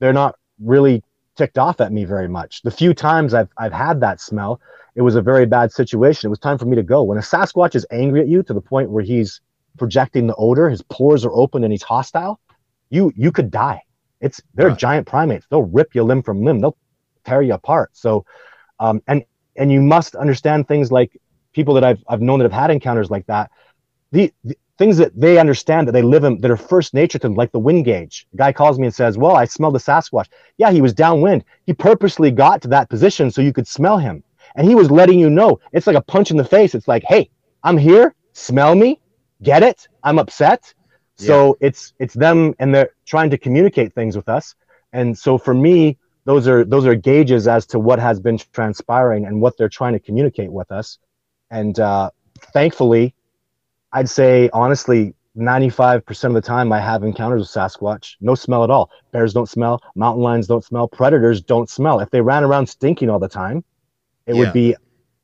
they're not really ticked off at me very much. The few times I've I've had that smell, it was a very bad situation. It was time for me to go. When a Sasquatch is angry at you to the point where he's projecting the odor, his pores are open and he's hostile, you you could die. It's they're Right. giant primates. They'll rip you limb from limb. They'll tear you apart. So, um, and and you must understand things like people that I've I've known that have had encounters like that. The, the things that they understand that they live in that are first nature to them, like the wind gauge. The guy calls me and says, "Well, I smelled the Sasquatch." Yeah, he was downwind. He purposely got to that position so you could smell him, and he was letting you know. It's like a punch in the face. It's like, "Hey, I'm here. Smell me. Get it? I'm upset." So it's it's them, and they're trying to communicate things with us. And so for me, those are those are gauges as to what has been transpiring and what they're trying to communicate with us. And uh, thankfully, I'd say honestly, 95% of the time I have encounters with Sasquatch, no smell at all. Bears don't smell, mountain lions don't smell, predators don't smell. If they ran around stinking all the time, it Yeah. would be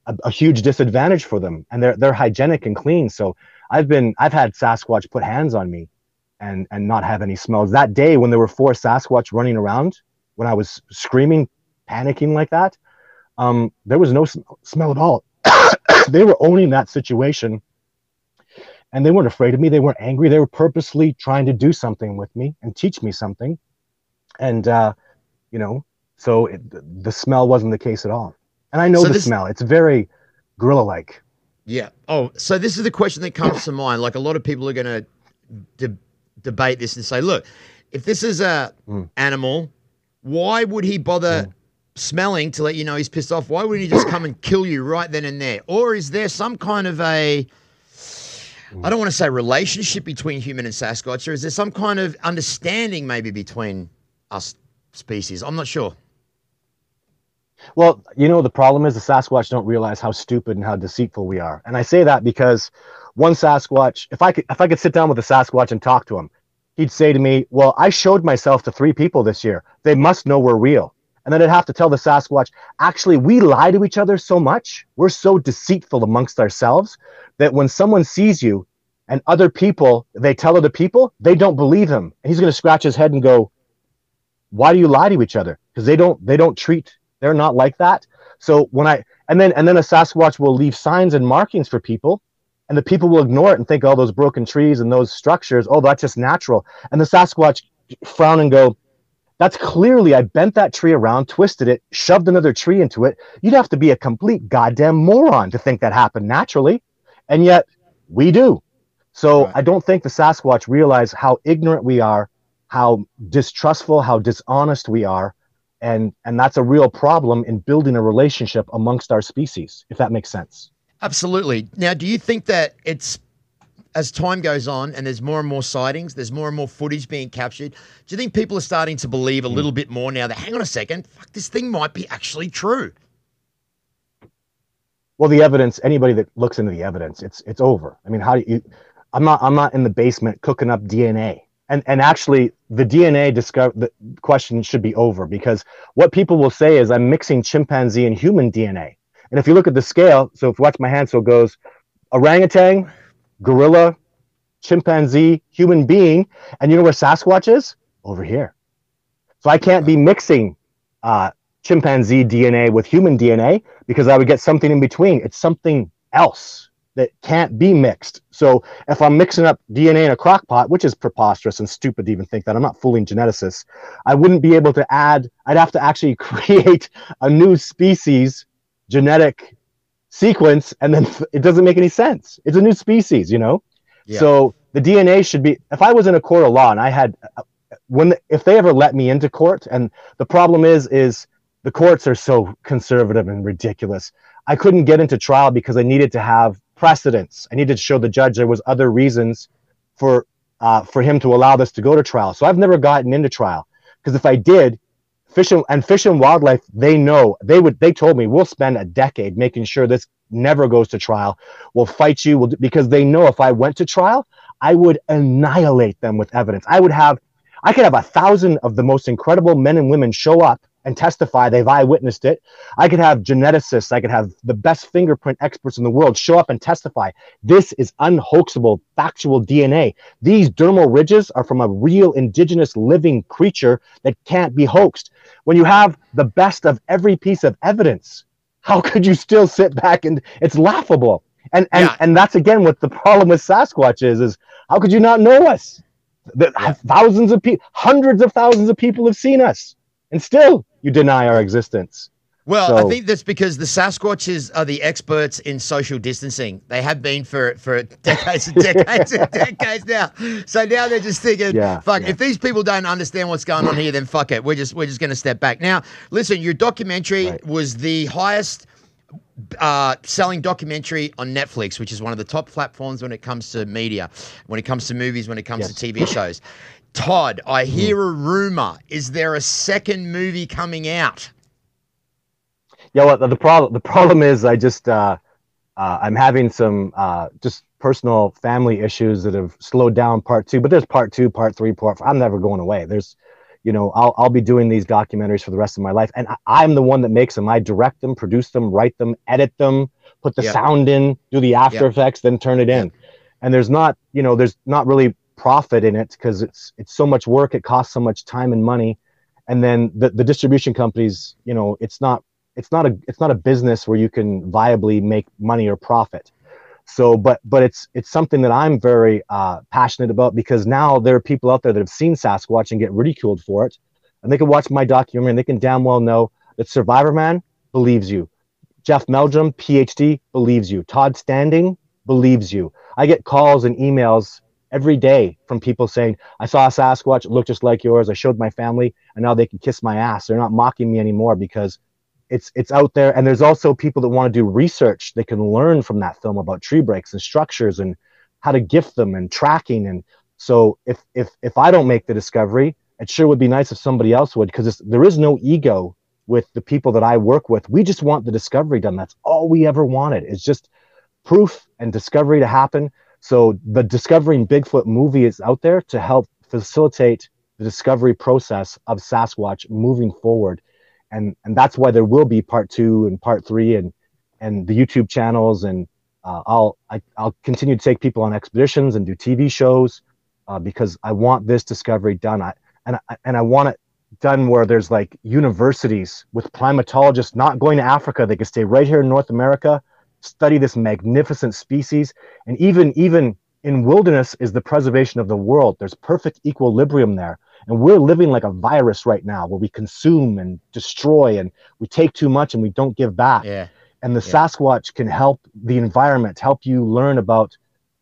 a, a huge disadvantage for them. And they're they're hygienic and clean. So I've been I've had Sasquatch put hands on me and and not have any smells. That day when there were four Sasquatch running around, when I was screaming, panicking like that, um, there was no sm- smell at all. [coughs] they were owning that situation and they weren't afraid of me. They weren't angry. They were purposely trying to do something with me and teach me something. And, uh, you know, so it, the smell wasn't the case at all. And I know So the this- smell. It's very gorilla like. Yeah. Oh, so this is the question that comes to mind. Like a lot of people are going to de- debate this and say, look, if this is a Mm. animal, why would he bother smelling to let you know he's pissed off? Why wouldn't he just come and kill you right then and there? Or is there some kind of a I don't want to say relationship between human and Sasquatch, or is there some kind of understanding maybe between us species? I'm not sure. Well, you know, the problem is the Sasquatch don't realize how stupid and how deceitful we are. And I say that because one Sasquatch, if I could, if I could sit down with a Sasquatch and talk to him, he'd say to me, "Well, I showed myself to three people this year. They must know we're real." And then I'd have to tell the Sasquatch, "Actually, we lie to each other so much. We're so deceitful amongst ourselves that when someone sees you and other people, they tell other people, they don't believe him." And he's going to scratch his head and go, "Why do you lie to each other? Because they don't, they don't treat." They're not like that. So when I and then and then a Sasquatch will leave signs and markings for people, and the people will ignore it and think, oh, those broken trees and those structures, oh, that's just natural. And the Sasquatch frown and go, that's clearly I bent that tree around, twisted it, shoved another tree into it. You'd have to be a complete goddamn moron to think that happened naturally, and yet we do. So Right. I don't think the Sasquatch realize how ignorant we are, how distrustful, how dishonest we are, and and that's a real problem in building a relationship amongst our species if that makes sense Absolutely. Now, do you think that it's as time goes on and there's more and more sightings, there's more and more footage being captured, do you think people are starting to believe a hmm. little bit more now that hang on a second, fuck, this thing might be actually true? well the evidence anybody that looks into the evidence it's it's over i mean how do you i'm not i'm not in the basement cooking up dna and and actually the dna discover the question should be over because what people will say is i'm mixing chimpanzee and human dna and if you look at the scale so if you watch my hand so it goes orangutan gorilla chimpanzee human being and you know where sasquatch is? Over here. So i can't be mixing uh, chimpanzee dna with human dna because I would get something in between. It's something else that can't be mixed. So if I'm mixing up DNA in a crock pot, which is preposterous and stupid to even think that, I'm not fooling geneticists, I wouldn't be able to add, I'd have to actually [laughs] create a new species genetic sequence, and then [laughs] it doesn't make any sense. It's a new species, you know? Yeah. So the DNA should be, if I was in a court of law and I had, when, if they ever let me into court, and the problem is, is the courts are so conservative and ridiculous. I couldn't get into trial because I needed to have precedents. I needed to show the judge there was other reasons for uh, for him to allow this to go to trial. So I've never gotten into trial because if I did, fish and, and fish and wildlife, they know they would. They told me we'll spend a decade making sure this never goes to trial. We'll fight you we'll, because they know if I went to trial, I would annihilate them with evidence. I would have, I could have a thousand of the most incredible men and women show up and testify they've eyewitnessed it. I could have geneticists, I could have the best fingerprint experts in the world show up and testify. This is unhoaxable, factual DNA. These dermal ridges are from a real indigenous living creature that can't be hoaxed. When you have the best of every piece of evidence, how could you still sit back and it's laughable and and, Yeah. and that's again what the problem with sasquatch is is how could you not know us the, thousands of people hundreds of thousands of people have seen us and still you deny our existence Well, I think that's because the Sasquatches are the experts in social distancing. They have been for for decades and decades and [laughs] decades now. So now they're just thinking, Yeah, fuck, yeah. if these people don't understand what's going on here, then fuck it. We're just we're just gonna step back. Now, listen, your documentary Right. was the highest uh, selling documentary on Netflix, which is one of the top platforms when it comes to media, when it comes to movies, when it comes to TV shows. Todd, I hear a rumor. Is there a second movie coming out? Yeah, well, the problem the problem is I just uh, uh, I'm having some uh, just personal family issues that have slowed down part two. But there's part two, part three, part. Four. I'm never going away. There's, you know, I'll I'll be doing these documentaries for the rest of my life, and I, I'm the one that makes them. I direct them, produce them, write them, edit them, put the Yep. sound in, do the After Yep. Effects, then turn it in. And there's not, you know, there's not really profit in it because it's it's so much work. It costs so much time and money, and then the the distribution companies, you know, it's not it's not a it's not a business where you can viably make money or profit. So but but it's it's something that i'm very uh, passionate about because now there are people out there that have seen sasquatch and get ridiculed for it. And they can watch my documentary and they can damn well know that survivor man believes you. Jeff meldrum phd believes you. Todd standing believes you. I get calls and emails every day from people saying i saw a sasquatch looked just like yours. I showed my family and now they can kiss my ass. They're not mocking me anymore because it's it's out there. And there's also people that want to do research. They can learn from that film about tree breaks and structures and how to gift them and tracking. And so if if if i don't make the discovery it sure would be nice if somebody else would because there is no ego with the people that i work with. We just want the discovery done. That's all we ever wanted. Is just proof and discovery to happen so the discovering bigfoot movie is out there to help facilitate the discovery process of sasquatch moving forward and and that's why there will be part two and part three and and the YouTube channels and uh, I'll I, I'll continue to take people on expeditions and do TV shows uh, because I want this discovery done. I and I, and I want it done where there's like universities with primatologists not going to Africa. They can stay right here in North America, study this magnificent species, and even even in wilderness is the preservation of the world. There's perfect equilibrium there. And we're living like a virus right now where we consume and destroy and we take too much and we don't give back. Yeah. And the Yeah. Sasquatch can help the environment, help you learn about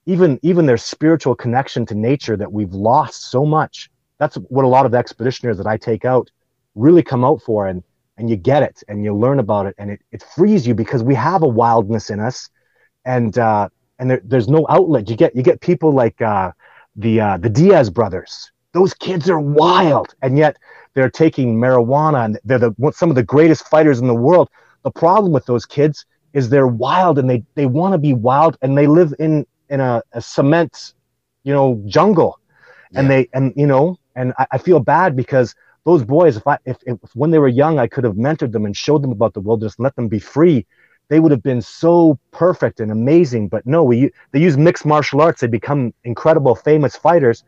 even even their spiritual connection to nature that we've lost so much. That's what a lot of the expeditioners that I take out really come out for and and you get it and you learn about it and it, it frees you because we have a wildness in us and uh and there, there's no outlet. You get you get people like uh the uh the Diaz brothers. Those kids are wild and yet they're taking marijuana and they're the some of the greatest fighters in the world. The problem with those kids is they're wild and they they want to be wild and they live in in a, a cement you know jungle. And they and you know and I, I feel bad because those boys if i if, if when they were young i could have mentored them and showed them about the wilderness and let them be free they would have been so perfect and amazing. But no we they use mixed martial arts. They become incredible famous fighters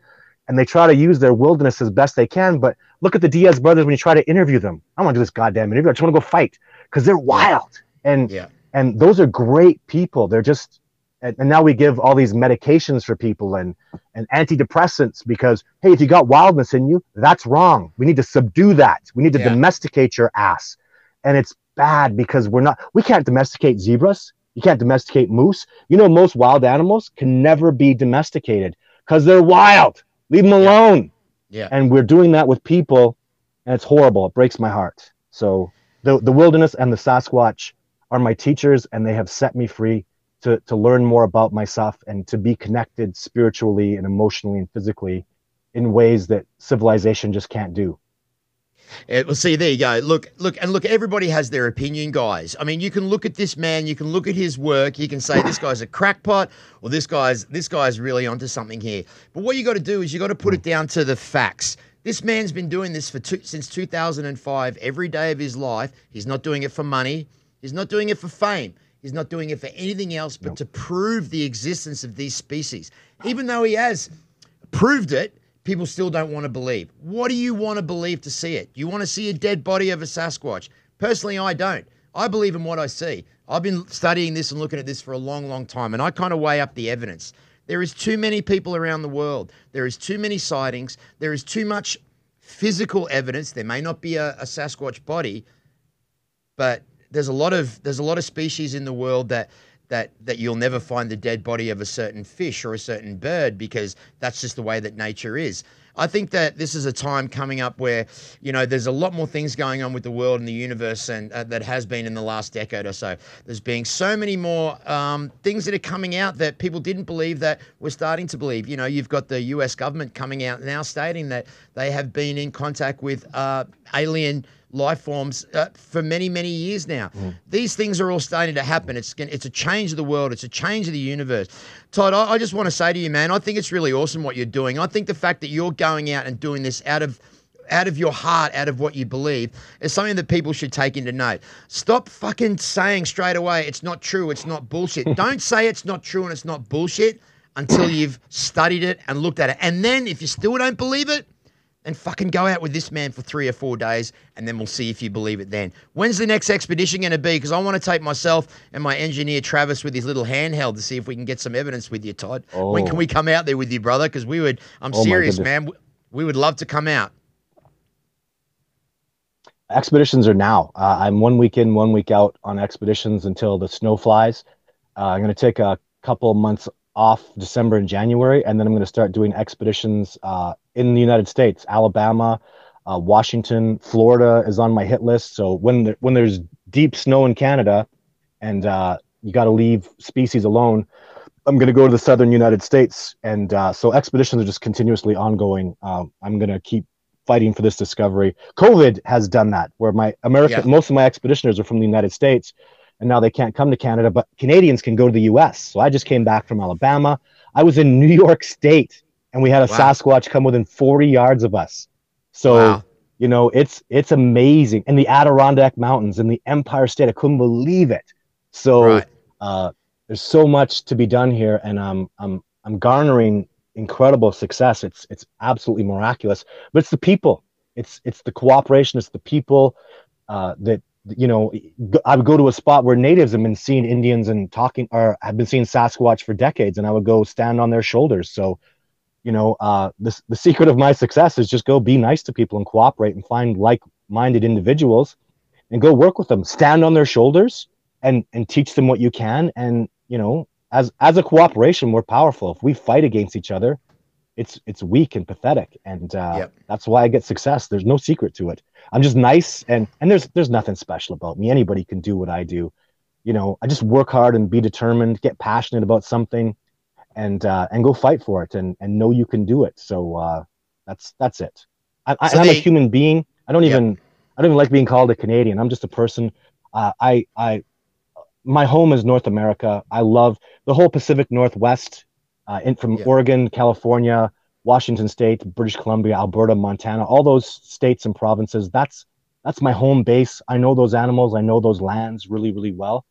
and they try to use their wilderness as best they can. But look at the diaz brothers when you try to interview them. I want to do this goddamn interview. I just want to go fight because they're wild. And Yeah. and those are great people. They're just and, and now we give all these medications for people and and antidepressants because hey if you got wildness in you that's wrong. We need to subdue that. We need to Yeah. domesticate your ass. And it's bad because we're not we can't domesticate zebras. You can't domesticate moose. You know most wild animals can never be domesticated because they're wild. Leave them alone. Yeah. and we're doing that with people and it's horrible. It breaks my heart. So the, the wilderness and the sasquatch are my teachers and they have set me free to, to learn more about myself and to be connected spiritually and emotionally and physically in ways that civilization just can't do Yeah, well, see, there you go. Look, look, and look. Everybody has their opinion, guys. I mean, you can look at this man, you can look at his work, you can say this guy's a crackpot, or this guy's this guy's really onto something here. But what you got to do is you got to put it down to the facts. This man's been doing this for two, since 2005, every day of his life. He's not doing it for money. He's not doing it for fame. He's not doing it for anything else but to prove the existence of these species. Even though he has proved it, people still don't want to believe. What do you want to believe to see it? You want to see a dead body of a Sasquatch? Personally, I don't. I believe in what I see. I've been studying this and looking at this for a long, long time, and I kind of weigh up the evidence. There is too many people around the world. There is too many sightings. There is too much physical evidence. There may not be a, a Sasquatch body, but there's a lot of there's a lot of species in the world that that that you'll never find the dead body of a certain fish or a certain bird because that's just the way that nature is. I think that this is a time coming up where, you know, there's a lot more things going on with the world and the universe and uh, that has been in the last decade or so. There's being so many more um, things that are coming out that people didn't believe that we're starting to believe. You know, you've got the U.S. government coming out now stating that they have been in contact with uh, alien life forms uh, for many, many years now. Mm. These things are all starting to happen. It's it's a change of the world. It's a change of the universe. Todd, I, I just want to say to you, man, I think it's really awesome what you're doing. I think the fact that you're going out and doing this out of out of your heart, out of what you believe, is something that people should take into note. Stop fucking saying straight away it's not true, it's not bullshit. [laughs] Don't say it's not true and it's not bullshit until you've studied it and looked at it. And then if you still don't believe it, and fucking go out with this man for three or four days, and then we'll see if you believe it then. When's the next expedition going to be? Because I want to take myself and my engineer Travis with his little handheld to see if we can get some evidence with you, Todd. Oh. When can we come out there with you, brother? Because we would, I'm oh serious, man. We would love to come out. Expeditions are now. Uh, I'm one week in, one week out on expeditions until the snow flies. Uh, I'm going to take a couple months off December and January, and then I'm going to start doing expeditions uh, in the United States, Alabama, uh, Washington, Florida is on my hit list. So when when there's deep snow in Canada, and uh, you got to leave species alone, I'm going to go to the southern United States, and uh, so expeditions are just continuously ongoing. Um, I'm going to keep fighting for this discovery. COVID has done that, where my American, yeah. most of my expeditioners are from the United States, and now they can't come to Canada, but Canadians can go to the U.S. So I just came back from Alabama. I was in [laughs] New York State and we had a wow. Sasquatch come within 40 yards of us. So, wow. you know, it's it's amazing. And the Adirondack Mountains in the Empire State, I couldn't believe it. So, right. uh, there's so much to be done here, and I'm I'm I'm garnering incredible success. It's it's absolutely miraculous. But it's the people. It's it's the cooperation. It's the people uh, that you know. I would go to a spot where natives have been seeing Indians and talking, or have been seeing Sasquatch for decades, and I would go stand on their shoulders. So you know, uh, the, the secret of my success is just go be nice to people and cooperate and find like-minded individuals and go work with them, stand on their shoulders and, and teach them what you can. And, you know, as, as a cooperation, we're powerful. If we fight against each other, it's, it's weak and pathetic. And uh, yep. that's why I get success. There's no secret to it. I'm just nice. And, and there's, there's nothing special about me. Anybody can do what I do. You know, I just work hard and be determined, get passionate about something and uh, and go fight for it and and know you can do it. So uh, that's that's it. I, so am a human being. I don't even yep. I don't even like being called a Canadian. I'm just a person. Uh, I I my home is North America. I love the whole Pacific Northwest, uh, in from yep. Oregon, California, Washington State, British Columbia, Alberta, Montana, all those states and provinces. That's that's my home base. I know those animals. I know those lands really, really well.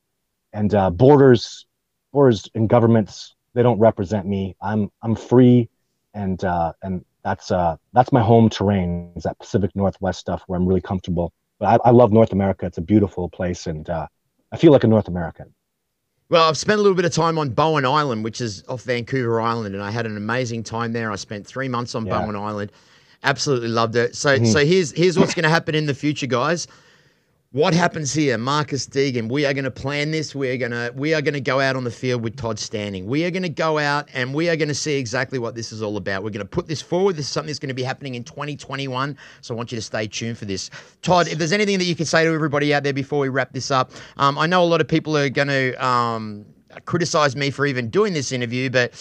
And uh, borders, borders and governments they don't represent me. I'm I'm free, and uh, and that's uh, that's my home terrain. Is that Pacific Northwest stuff where I'm really comfortable. But I, I love North America. It's a beautiful place, and uh, I feel like a North American. Well, I've spent a little bit of time on Bowen Island, which is off Vancouver Island, and I had an amazing time there. I spent three months on yeah. Bowen Island. Absolutely loved it. So, mm-hmm. so here's here's what's going to happen in the future, guys what happens here? Marcus Deegan, we are going to plan this. We are going to we are going to go out on the field with Todd Standing. We are going to go out and we are going to see exactly what this is all about. We're going to put this forward. This is something that's going to be happening in 2021. So I want you to stay tuned for this. Todd, if there's anything that you can say to everybody out there before we wrap this up, um, I know a lot of people are going to um, criticize me for even doing this interview, but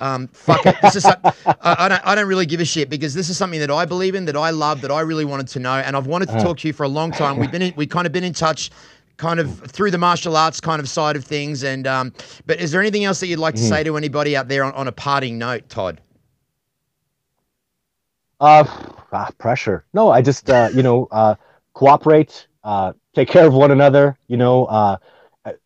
um, fuck it. This is I, I, don't I don't really give a shit because this is something that I believe in, that I love, that I really wanted to know, and I've wanted to uh. talk to you for a long time. We've been in, we kind of been in touch. Kind of through the martial arts kind of side of things, and um, but is there anything else that you'd like to mm. say to anybody out there on, on a parting note, Todd? Uh, ah, pressure. No, I just uh, you know uh, cooperate, uh, take care of one another. You know, uh,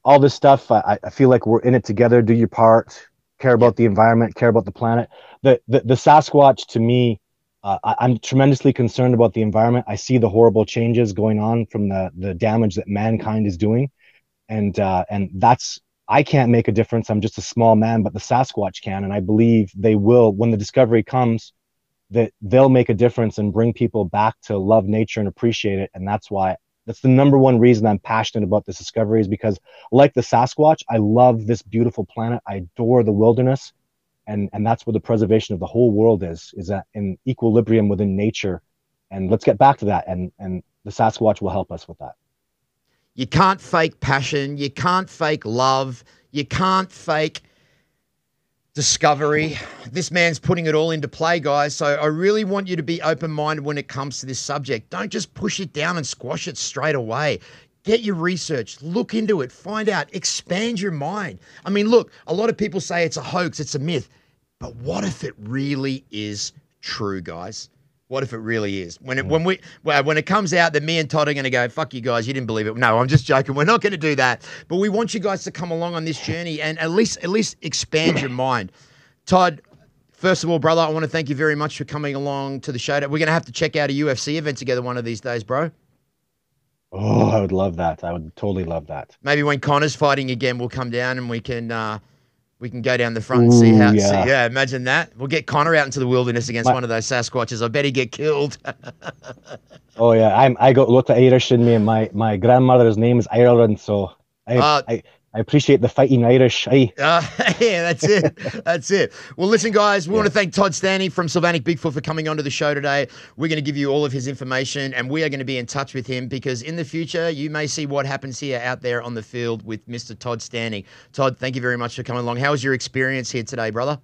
all this stuff. I, I feel like we're in it together. Do your part. Care about the environment. Care about the planet. The, the the Sasquatch to me Uh, I, I'm tremendously concerned about the environment. I see the horrible changes going on from the the damage that mankind is doing, and uh, and that's I can't make a difference. I'm just a small man, but the Sasquatch can, and I believe they will when the discovery comes. That they'll make a difference and bring people back to love nature and appreciate it, and that's why that's the number one reason I'm passionate about this discovery is because, like the Sasquatch, I love this beautiful planet. I adore the wilderness, and and that's where the preservation of the whole world is is that in equilibrium within nature. And let's get back to that, and and the Sasquatch will help us with that. You can't fake passion. You can't fake love. You can't fake discovery. This man's putting it all into play, guys. So I really want you to be open minded when it comes to this subject. Don't just push it down and squash it straight away. Get your research, look into it, find out, expand your mind. I mean, look, a lot of people say it's a hoax, it's a myth. But what if it really is true, guys? What if it really is? When it when we well, when it comes out that me and Todd are going to go, fuck you guys, you didn't believe it. No, I'm just joking. We're not going to do that. But we want you guys to come along on this journey and at least at least expand your [laughs] mind. Todd, first of all, brother, I want to thank you very much for coming along to the show. We're going to have to check out a UFC event together one of these days, bro. Oh, I would love that. I would totally love that. Maybe when Conor's fighting again, we'll come down and we can uh, we can go down the front and see Ooh, how. yeah. See, yeah, imagine that. We'll get Conor out into the wilderness against My- one of those Sasquatches. I bet he'd get killed. [laughs] Oh yeah, I'm I got a lot of Irish in me, my my grandmother's name is Ireland, so I Ah. I, I appreciate the fighting Irish. Aye. Uh, [laughs] yeah, that's it. That's it. Well, listen, guys, we want to thank Todd Stanley from Sylvanic Bigfoot for coming onto the show today. We're going to give you all of his information and we are going to be in touch with him because in the future, you may see what happens here out there on the field with Mr. Todd Standing. Todd, thank you very much for coming along. How was your experience here today, brother?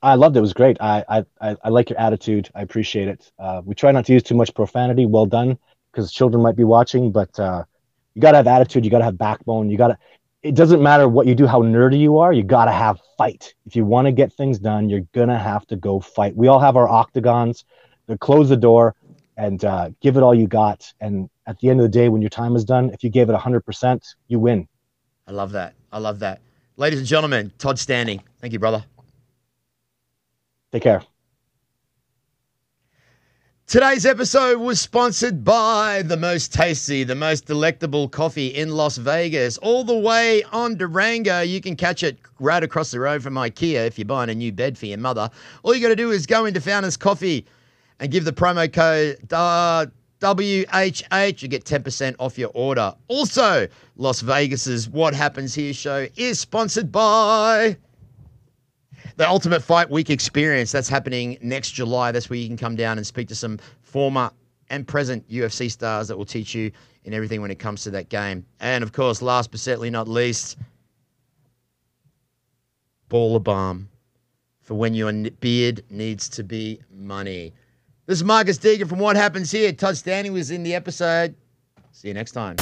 I loved it. It was great. I I I, I like your attitude. I appreciate it. Uh, we try not to use too much profanity. Well done, because children might be watching. But uh, you gotta have attitude. You gotta have backbone. You gotta. It doesn't matter what you do, how nerdy you are. You gotta have fight. If you want to get things done, you're gonna have to go fight. We all have our octagons. To close the door and uh, give it all you got. And at the end of the day, when your time is done, if you gave it 100%, you win. I love that. I love that. Ladies and gentlemen, Todd Standing. Thank you, brother. Take care. Today's episode was sponsored by the most tasty, the most delectable coffee in Las Vegas, all the way on Durango. You can catch it right across the road from IKEA if you're buying a new bed for your mother. All you got to do is go into Founders Coffee and give the promo code uh, WHH. You get 10% off your order. Also, Las Vegas's What Happens Here show is sponsored by the Ultimate Fight Week experience. That's happening next July. That's where you can come down and speak to some former and present UFC stars that will teach you in everything when it comes to that game. And of course, last but certainly not least, Baller Balm for when your beard needs to be money. This is Marcus Deegan from What Happens Here. Todd Stanley was in the episode. See you next time.